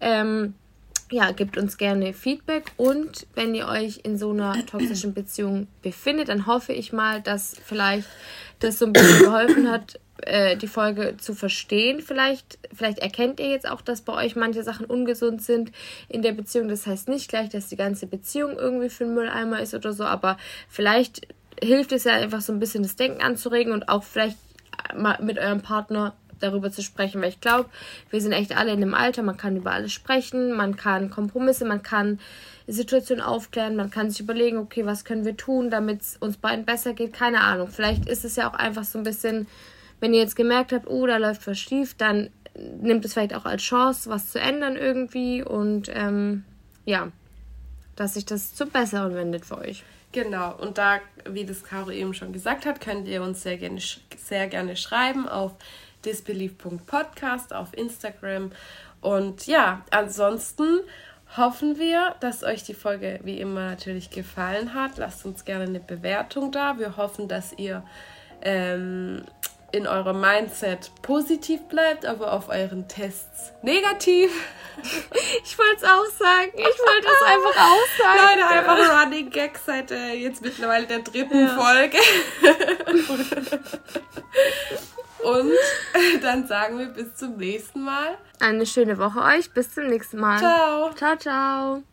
Ähm, ja, gebt uns gerne Feedback und wenn ihr euch in so einer toxischen Beziehung befindet, dann hoffe ich mal, dass vielleicht das so ein bisschen geholfen hat, äh, die Folge zu verstehen. Vielleicht, vielleicht erkennt ihr jetzt auch, dass bei euch manche Sachen ungesund sind in der Beziehung. Das heißt nicht gleich, dass die ganze Beziehung irgendwie für einen Mülleimer ist oder so, aber vielleicht hilft es ja einfach so ein bisschen das Denken anzuregen und auch vielleicht mal mit eurem Partner darüber zu sprechen, weil ich glaube, wir sind echt alle in einem Alter, man kann über alles sprechen, man kann Kompromisse, man kann Situationen aufklären, man kann sich überlegen, okay, was können wir tun, damit es uns beiden besser geht, keine Ahnung. Vielleicht ist es ja auch einfach so ein bisschen, wenn ihr jetzt gemerkt habt, oh, da läuft was schief, dann nimmt es vielleicht auch als Chance, was zu ändern irgendwie und ähm, ja, dass sich das zum Besseren wendet für euch. Genau, und da, wie das Caro eben schon gesagt hat, könnt ihr uns sehr gerne, sehr gerne schreiben auf disbelief.podcast auf Instagram. Und ja, ansonsten hoffen wir, dass euch die Folge wie immer natürlich gefallen hat. Lasst uns gerne eine Bewertung da. Wir hoffen, dass ihr ähm, in eurem Mindset positiv bleibt, aber auf euren Tests negativ. Ich wollte es auch sagen. Ich wollte es einfach auch sagen. Leute, einfach Running Gag seit äh, jetzt mittlerweile der dritten ja. Folge. Und dann sagen wir bis zum nächsten Mal. Eine schöne Woche euch. Bis zum nächsten Mal. Ciao. Ciao, ciao.